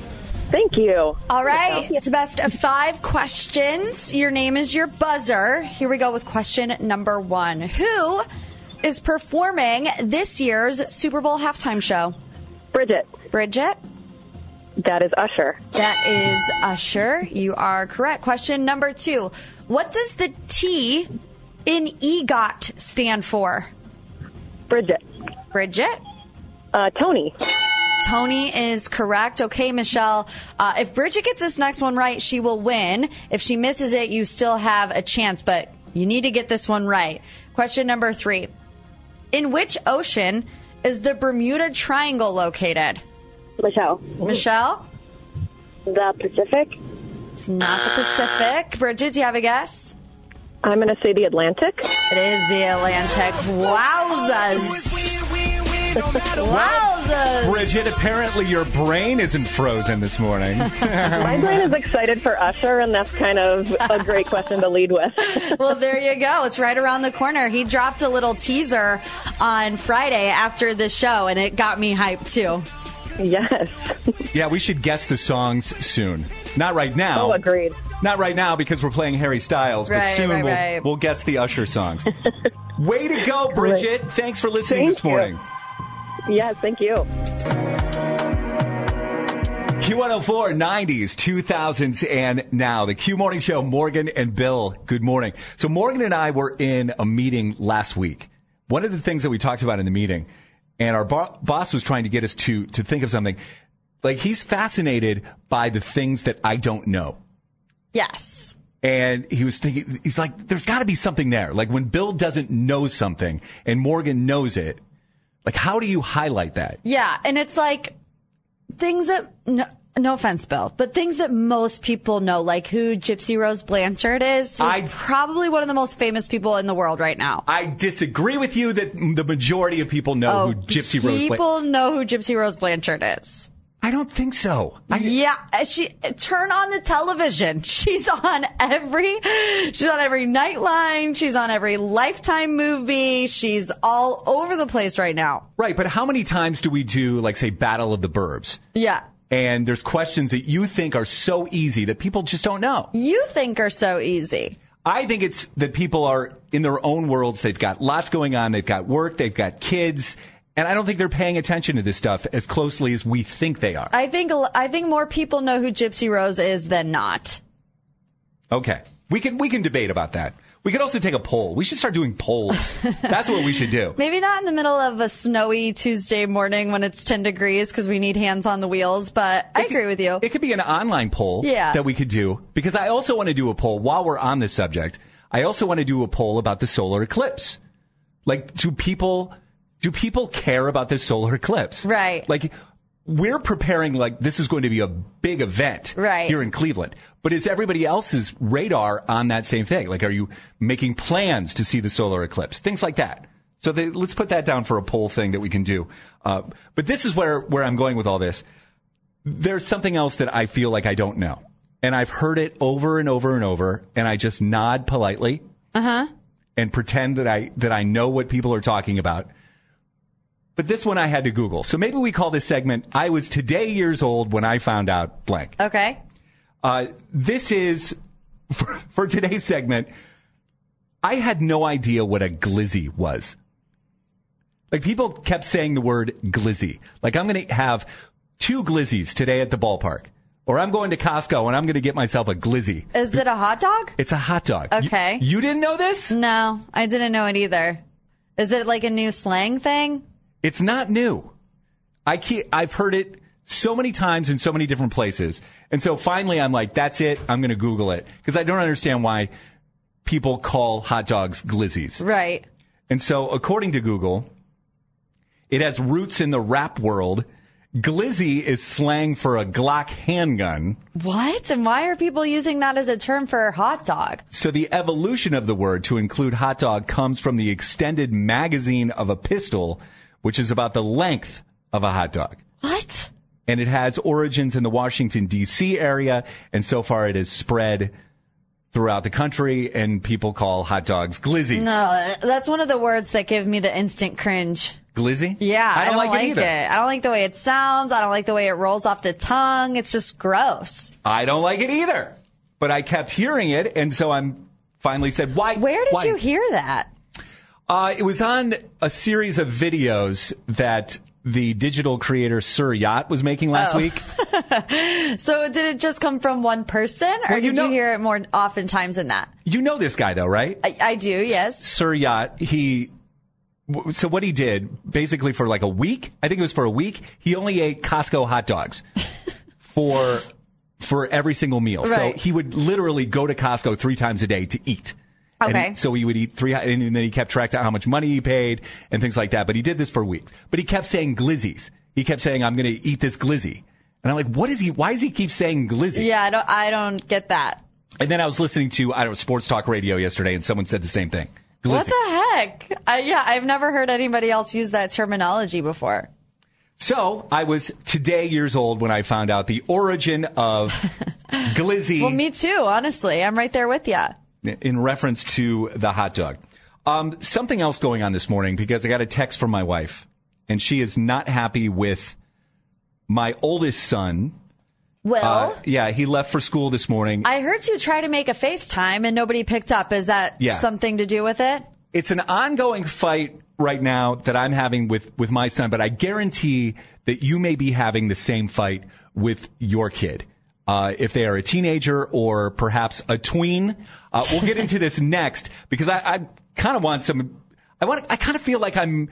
Thank you. All right, it's a best of five questions. Your name is your buzzer. Here we go with question number one. Who is performing this year's Super Bowl halftime show? Bridget. Bridget. That is Usher. That is Usher. You are correct. Question number two. What does the T in EGOT stand for? Bridget. Bridget. Uh, Tony. Tony is correct. Okay, Michelle. Uh, if Bridget gets this next one right, she will win. If she misses it, you still have a chance, but you need to get this one right. Question number three. In which ocean is the Bermuda Triangle located? Michelle. Michelle? The Pacific. It's not the Pacific. Bridget, do you have a guess? I'm going to say the Atlantic. It is the Atlantic. Wowzers. Wowzers. Bridget, apparently your brain isn't frozen this morning. My brain is excited for Usher, and that's kind of a great question to lead with. well, there you go. It's right around the corner. He dropped a little teaser on Friday after the show, and it got me hyped too. Yes. yeah, we should guess the songs soon. Not right now. Oh, agreed. Not right now because we're playing Harry Styles, but soon right, we'll, right. we'll guess the Usher songs. Way to go, Bridget. Thanks for listening Thank this morning. Yes, thank you. Q104 90s, 2000s, and now. The Q Morning Show, Morgan and Bill. Good morning. So, Morgan and I were in a meeting last week. One of the things that we talked about in the meeting, and our bo- boss was trying to get us to, to think of something. Like, he's fascinated by the things that I don't know. Yes. And he was thinking, he's like, there's got to be something there. Like, when Bill doesn't know something and Morgan knows it, like, how do you highlight that? Yeah, and it's like things that no, no offense, Bill, but things that most people know, like who Gypsy Rose Blanchard is. who's I- probably one of the most famous people in the world right now. I disagree with you that the majority of people know who oh, Gypsy Rose Blanchard People know who Gypsy Rose Blanchard is. I don't think so. yeah, uh, she uh, turn on the television. She's on every she's on every Nightline, she's on every Lifetime movie. She's all over the place right now. Right, but how many times do we do, like, say, Battle of the Burbs? Yeah. And there's questions that you think are so easy that people just don't know. You think are so easy. I think it's that people are in their own worlds. They've got lots going on. They've got work. They've got kids. And I don't think they're paying attention to this stuff as closely as we think they are. I think I think more people know who Gypsy Rose is than not. Okay. We can, we can debate about that. We could also take a poll. We should start doing polls. That's what we should do. Maybe not in the middle of a snowy Tuesday morning when it's 10 degrees because we need hands on the wheels, but I agree with you. It could be an online poll Yeah. that we could do because I also want to do a poll while we're on this subject. I also want to do a poll about the solar eclipse. Like, do people, do people care about this solar eclipse? Right. Like, we're preparing like this is going to be a big event Right. here in Cleveland. But is everybody else's radar on that same thing? Like, are you making plans to see the solar eclipse? Things like that. So they, let's put that down for a poll thing that we can do. Uh, but this is where, where I'm going with all this there's something else that I feel like I don't know. And I've heard it over and over and over, and I just nod politely Uh huh. and pretend that I that I know what people are talking about. But this one I had to Google. So maybe we call this segment I was today years old when I found out blank. Okay. Uh, this is for, for today's segment. I had no idea what a glizzy was. Like people kept saying the word glizzy. Like I'm going to have two glizzies today at the ballpark, or I'm going to Costco and I'm going to get myself a glizzy. Is it a hot dog? It's a hot dog. You- Okay. You, didn't know this? No, I didn't know it either. Is it like a new slang thing? It's not new. I keep, I've heard it so many times in so many different places. And so finally I'm like, that's it. I'm going to Google it because I don't understand why people call hot dogs glizzies. Right. And so according to Google, it has roots in the rap world. Glizzy is slang for a Glock handgun. What? And why are people using that as a term for a hot dog? So the evolution of the word to include hot dog comes from the extended magazine of a pistol, which is about the length of a hot dog. What? And it has origins in the Washington DC area, and so far it has spread throughout the country, and people call hot dogs glizzies. No, that's one of the words that give me the instant cringe. Glizzy? Yeah, I don't, like, it either. I don't like the way it sounds. I don't like the way it rolls off the tongue. It's just gross. I don't like it either. But I kept hearing it, and so I'm finally said, "Why?" Where did why? you hear that? Uh, it was on a series of videos that the digital creator Sir Yacht was making last Oh. week. So did it just come from one person, or Well, you did know- you hear it more oftentimes than that? You know this guy though, right? I, I do, yes. Sir Yacht, he, so what he did basically for like a week, I think it was for a week, he only ate Costco hot dogs for, for every single meal. Right. So he would literally go to Costco three times a day to eat. And Okay. he- so he would eat three, and then he kept track of how much money he paid and things like that. But he did this for weeks. But he kept saying glizzies. He kept saying, I'm going to eat this glizzy. And I'm like, what is he, why does he keep saying glizzy? Yeah, I don't. I don't get that. And then I was listening to, I don't know, sports talk radio yesterday and someone said the same thing. Glizzy. What the heck? I, yeah, I've never heard anybody else use that terminology before. So I was today years old when I found out the origin of glizzy Well, me too. Honestly, I'm right there with you. In reference to the hot dog. Um, something else going on this morning because I got a text from my wife and she is not happy with my oldest son. Well, Uh, yeah, he left for school this morning. I heard you try to make a FaceTime and nobody picked up. Is that Yeah. something to do with it? it's an ongoing fight right now that I'm having with, with my son, but I guarantee that you may be having the same fight with your kid. Uh, if they are a teenager or perhaps a tween, uh, we'll get into this next because I, I kind of want some. I want. I kind of feel like I'm.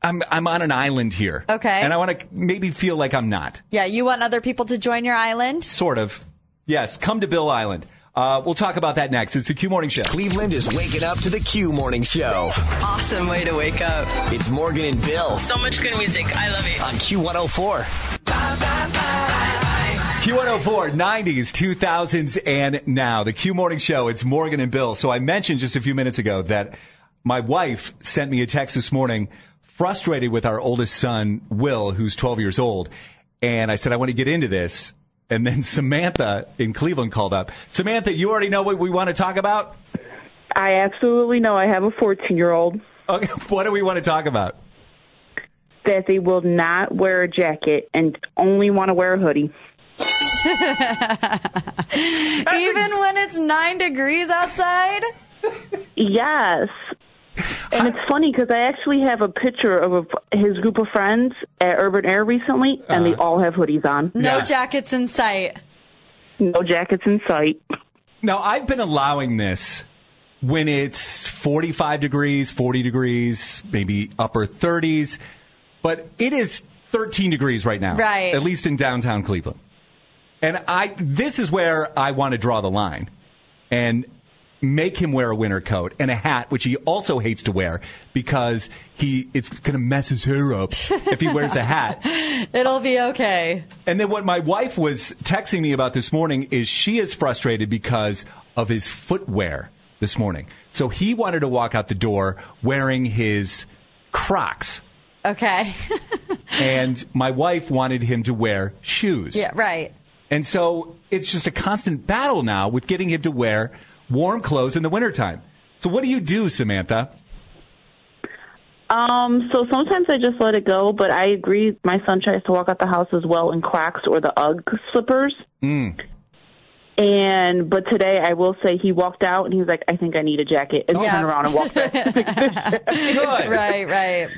I'm I'm on an island here. Okay. And I want to maybe feel like I'm not. Yeah, you want other people to join your island? Sort of. Yes. Come to Bill Island. Uh, we'll talk about that next. It's the Q Morning Show. Cleveland is waking up to the Q Morning Show. Awesome way to wake up. It's Morgan and Bill So much good music. I love it. on Q104. Q104, 90s, 2000s, and now. The Q Morning Show. It's Morgan and Bill. So I mentioned just a few minutes ago that my wife sent me a text this morning frustrated with our oldest son, Will, who's 12 years old. And I said, I want to get into this. And then Samantha in Cleveland called up. Samantha, you already know what we want to talk about? I absolutely know. I have a 14 year old Okay. What do we want to talk about? that they will not wear a jacket and only want to wear a hoodie. Even when it's nine degrees outside? Yes. And it's funny because I actually have a picture of a, his group of friends at Urban Air recently, and they uh-huh. all have hoodies on. No jackets in sight. No jackets in sight. Now, I've been allowing this when it's 45 degrees, 40 degrees, maybe upper 30s, but it is 13 degrees right now. Right. At least in downtown Cleveland. And I, this is where I want to draw the line and make him wear a winter coat and a hat, which he also hates to wear because he, it's going to mess his hair up if he wears a hat. It'll be okay. And then what my wife was texting me about this morning is she is frustrated because of his footwear this morning. So he wanted to walk out the door wearing his Crocs. Okay. And my wife wanted him to wear shoes. yeah, right. And so it's just a constant battle now with getting him to wear warm clothes in the wintertime. So what do you do, Samantha? Um, so sometimes I just let it go, but I agree. My son tries to walk out the house as well in Crocs or the UGG slippers. Mm. And but today I will say he walked out and he was like, "I think I need a jacket," and Yeah. turned around and walked back. Good. Right, right.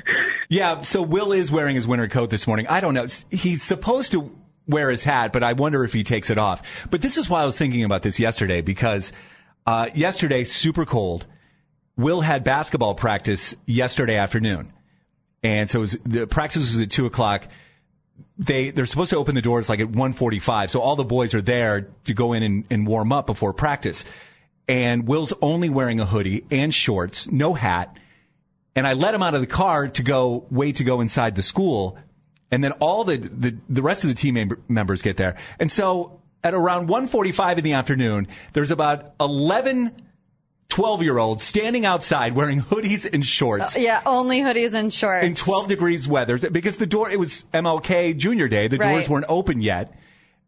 Yeah, so Will is wearing his winter coat this morning. I don't know. He's supposed to wear his hat, but I wonder if he takes it off. But this is why I was thinking about this yesterday because uh, yesterday, super cold. Will had basketball practice yesterday afternoon. And so was, the practice was at two o'clock. they they're supposed to open the doors like at 1:45, so all the boys are there to go in and, and warm up before practice. And Will's only wearing a hoodie and shorts, no hat. And I let him out of the car to go wait to go inside the school. And then all the, the, the rest of the team members get there. And so at around 1.45 in the afternoon, there's about 11, 12 year olds standing outside wearing hoodies and shorts. Uh, yeah, only hoodies and shorts. in 12 degrees weather because the door, it was MLK Junior Day. The doors weren't open yet.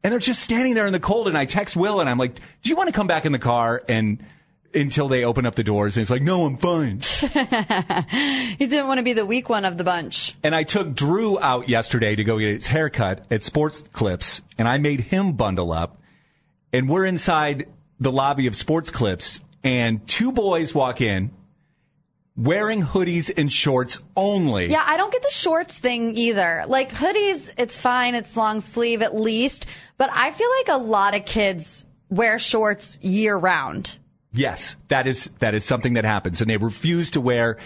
And they're just standing there in the cold. And I text Will and I'm like, do you want to come back in the car and until they open up the doors? And it's like, no, I'm fine. he didn't want to be the weak one of the bunch. And I took Drew out yesterday to go get his haircut at Sports Clips, and I made him bundle up. And we're inside the lobby of Sports Clips, and two boys walk in wearing hoodies and shorts only. Yeah, I don't get the shorts thing either. Like hoodies, it's fine. It's long sleeve at least. But I feel like a lot of kids wear shorts year round. Yes, that is that is something that happens, and they refuse to wear.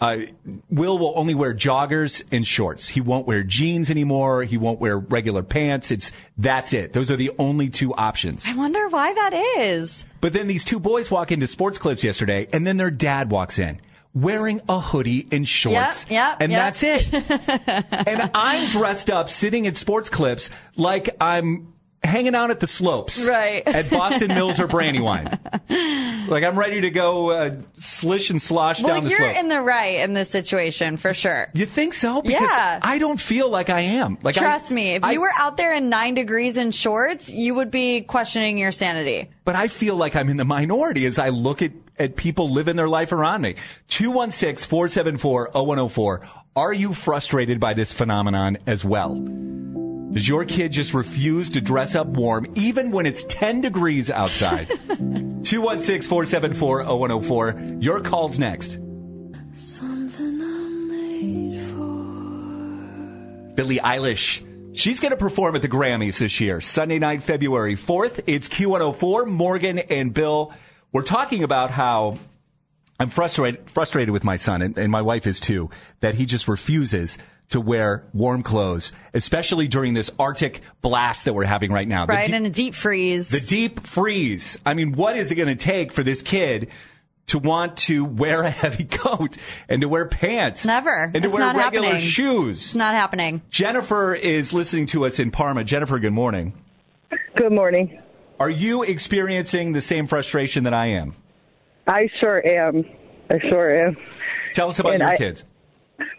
Uh, Will will only wear joggers and shorts. He won't wear jeans anymore. He won't wear regular pants. It's that's it. Those are the only two options. I wonder why that is. But then these two boys walk into Sports Clips yesterday, and then their dad walks in wearing a hoodie and shorts. Yep, yep, and yep. that's it. and I'm dressed up sitting in Sports Clips like I'm hanging out at the slopes. Right. At Boston Mills or Brandywine. like I'm ready to go uh, slish and slosh Well, down the street. you're in the right in this situation for sure. you think so? Because Yeah. I don't feel like I am. Like I- Trust me, if I- you were out there in nine degrees in shorts, you would be questioning your sanity. but I feel like I'm in the minority as I look at, at people living their life around me. 216 474 0104. Are you frustrated by this phenomenon as well? Does your kid just refuse to dress up warm even when it's 10 degrees outside? 216 474 0104. Your call's next. Something I made for. Billie Eilish. She's going to perform at the Grammys this year, Sunday night, February 4th. It's Q104. Morgan and Bill. We're talking about how I'm frustrated, frustrated with my son, and, and my wife is too, that he just refuses to wear warm clothes, especially during this Arctic blast that we're having right now. Right, de- in a deep freeze. the deep freeze. I mean, what is it going to take for this kid to want to wear a heavy coat and to wear pants? Never. And to It's wear not regular happening. shoes. It's not happening. Jennifer is listening to us in Parma. Jennifer, good morning. Good morning. Are you experiencing the same frustration that I am? I sure am. I sure am. Tell us about And your I- kids.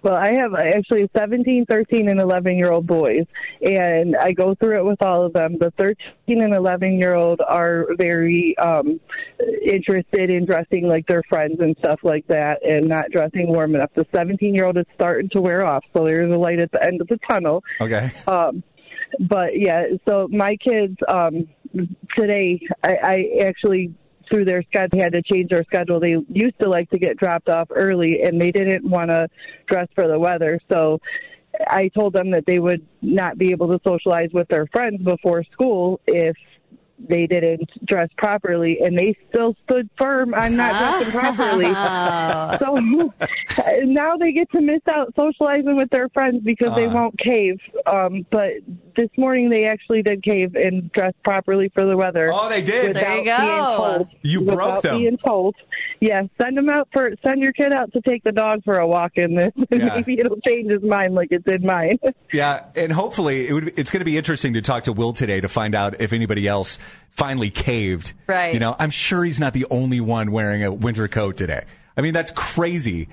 Well, I have actually 17, 13, and 11 year old boys, and I go through it with all of them. The 13 and 11 year old are very um, interested in dressing like their friends and stuff like that, and not dressing warm enough. The 17 year old is starting to wear off, so there's a light at the end of the tunnel. Okay. Um, but yeah, so my kids um, today, I, I actually through their schedule they had to change their schedule. They used to like to get dropped off early, and they didn't want to dress for the weather. So I told them that they would not be able to socialize with their friends before school if they didn't dress properly, and they still stood firm on not dressing properly. so now they get to miss out socializing with their friends because they Uh. won't cave. Um, but this morning they actually did cave and dress properly for the weather. Oh, they did. There you go. told. You broke without them. Being told. Yeah, send him out for send your kid out to take the dog for a walk in this. Yeah. Maybe it'll change his mind like it did mine. Yeah, and hopefully it would, it's going to be interesting to talk to Will today to find out if anybody else finally caved. Right. You know, I'm sure he's not the only one wearing a winter coat today. I mean, that's crazy.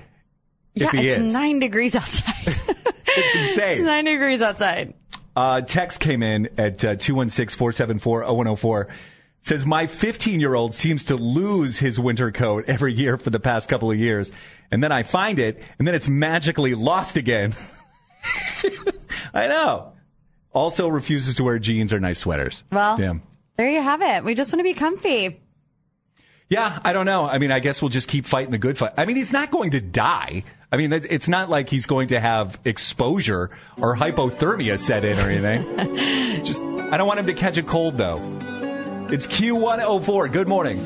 Yeah, if he it's is. nine degrees outside. It's it's insane. nine degrees outside. Uh, text came in at uh, 216-474-0104. Says my 15 year old seems to lose his winter coat every year for the past couple of years. And then I find it and then it's magically lost again. I know. Also refuses to wear jeans or nice sweaters. Well, Damn. there you have it. We just want to be comfy. Yeah, I don't know. I mean, I guess we'll just keep fighting the good fight. I mean, he's not going to die. I mean, it's not like he's going to have exposure or hypothermia set in or anything. just, I don't want him to catch a cold though. It's Q104. Good morning.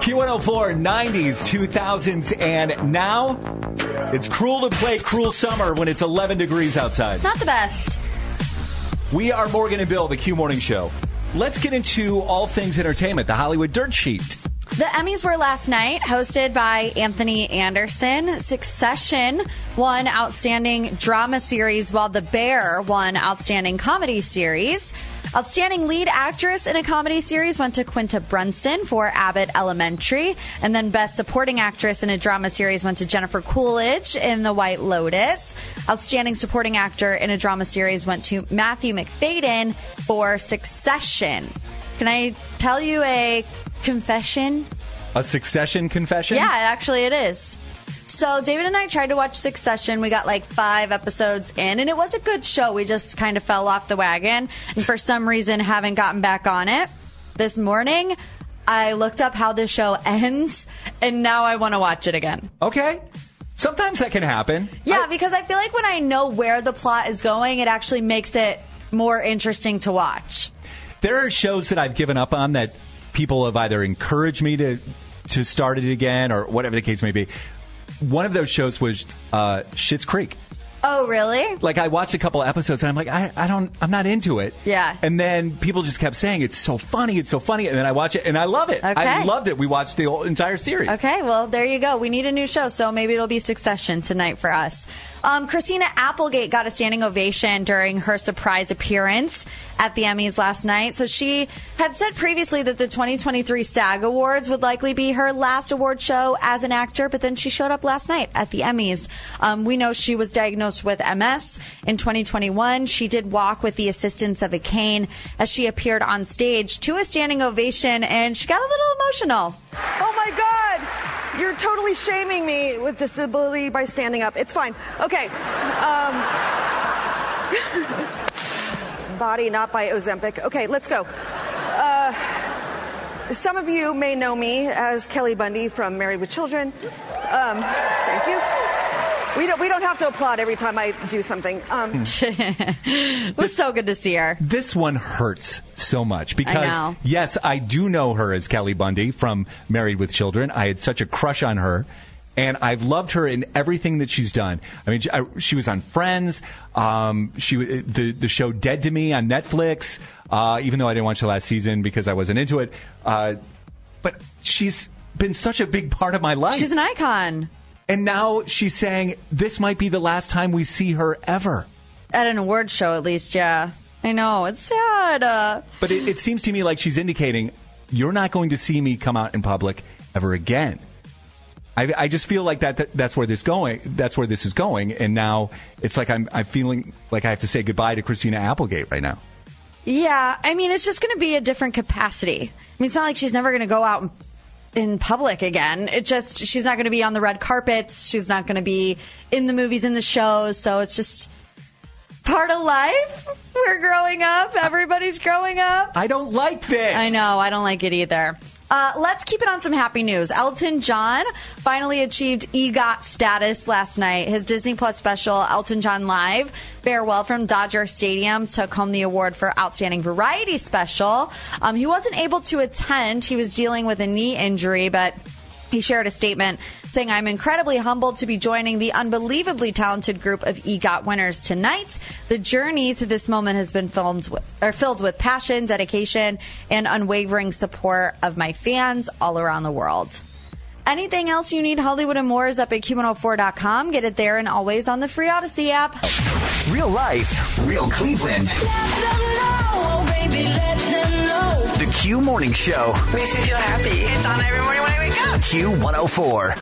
Q104, 90s, 2000s, and now It's cruel to play cruel summer when it's 11 degrees outside. Not the best. We are Morgan and Bill, the Q Morning Show. Let's get into all things entertainment, the Hollywood Dirt Sheet. The Emmys were last night, hosted by Anthony Anderson. Succession won Outstanding Drama Series, while The Bear won Outstanding Comedy Series. Outstanding Lead Actress in a Comedy Series went to Quinta Brunson for Abbott Elementary. And then Best Supporting Actress in a Drama Series went to Jennifer Coolidge in The White Lotus. Outstanding Supporting Actor in a Drama Series went to Matthew Macfadyen for Succession. Can I tell you a confession? A succession confession? Yeah, actually it is. So David and I tried to watch Succession. We got like five episodes in, and it was a good show. We just kind of fell off the wagon, and for some reason haven't gotten back on it. This morning, I looked up how the show ends, and now I want to watch it again. Okay. Sometimes that can happen. Yeah, because I feel like when I know where the plot is going, it actually makes it more interesting to watch. There are shows that I've given up on that people have either encouraged me to to start it again or whatever the case may be. One of those shows was uh, Schitt's Creek. Oh, really? Like I watched a couple episodes and I'm like, I, I don't, I'm not into it. Yeah. And then people just kept saying it's so funny, it's so funny, and then I watch it and I love it. I loved it. We watched the whole entire series. Okay, well, there you go. We need a new show, so maybe it'll be Succession tonight for us. Um, Christina Applegate got a standing ovation during her surprise appearance at the Emmys last night. So she had said previously that the 2023 SAG Awards would likely be her last award show as an actor, but then she showed up last night at the Emmys. Um, we know she was diagnosed with MS in 2021. She did walk with the assistance of a cane as she appeared on stage to a standing ovation, and she got a little emotional. Oh my God! You're totally shaming me with disability by standing up. It's fine. Okay. Um, body, not by Ozempic. Okay, let's go. Uh, some of you may know me as Kelly Bundy from Married with Children. Um, thank you. We don't, we don't have to applaud every time I do something. Um, it was so good to see her. This one hurts so much because know. yes, I do know her as Kelly Bundy from Married with Children. I had such a crush on her. And I've loved her in everything that she's done. I mean, she, I, she was on Friends. Um, she the the show Dead to Me on Netflix. Uh, even though I didn't watch the last season because I wasn't into it, uh, but she's been such a big part of my life. She's an icon. And now she's saying this might be the last time we see her ever. At an award show, at least, yeah. I know. It's sad. Uh, But it, it seems to me like she's indicating you're not going to see me come out in public ever again. I, I just feel like that, that that's where this going. That's where this is going, and now it's like I'm I'm feeling like I have to say goodbye to Christina Applegate right now. yeah, I mean, it's just going to be a different capacity. I mean, it's not like she's never going to go out in, public again. It just, she's not going to be on the red carpets. She's not going to be in the movies, in the shows. So it's just part of life. We're growing up. Everybody's growing up. I don't like this. I know. I don't like it either. Uh, let's keep it on some happy news. Elton John finally achieved EGOT status last night. His Disney Plus special, Elton John Live, Farewell from Dodger Stadium, took home the award for Outstanding Variety Special. Um, he wasn't able to attend. He was dealing with a knee injury, but he shared a statement saying, I'm incredibly humbled to be joining the unbelievably talented group of EGOT winners tonight. The journey to this moment has been filmed with, or filled with passion, dedication, and unwavering support of my fans all around the world. Anything else you need, Hollywood and more is up at Q104.com. Get it there and always on the free Audacy app. Real life, real Cleveland. The Q Morning Show. Makes me feel happy. It's on every morning when I wake up. Q104.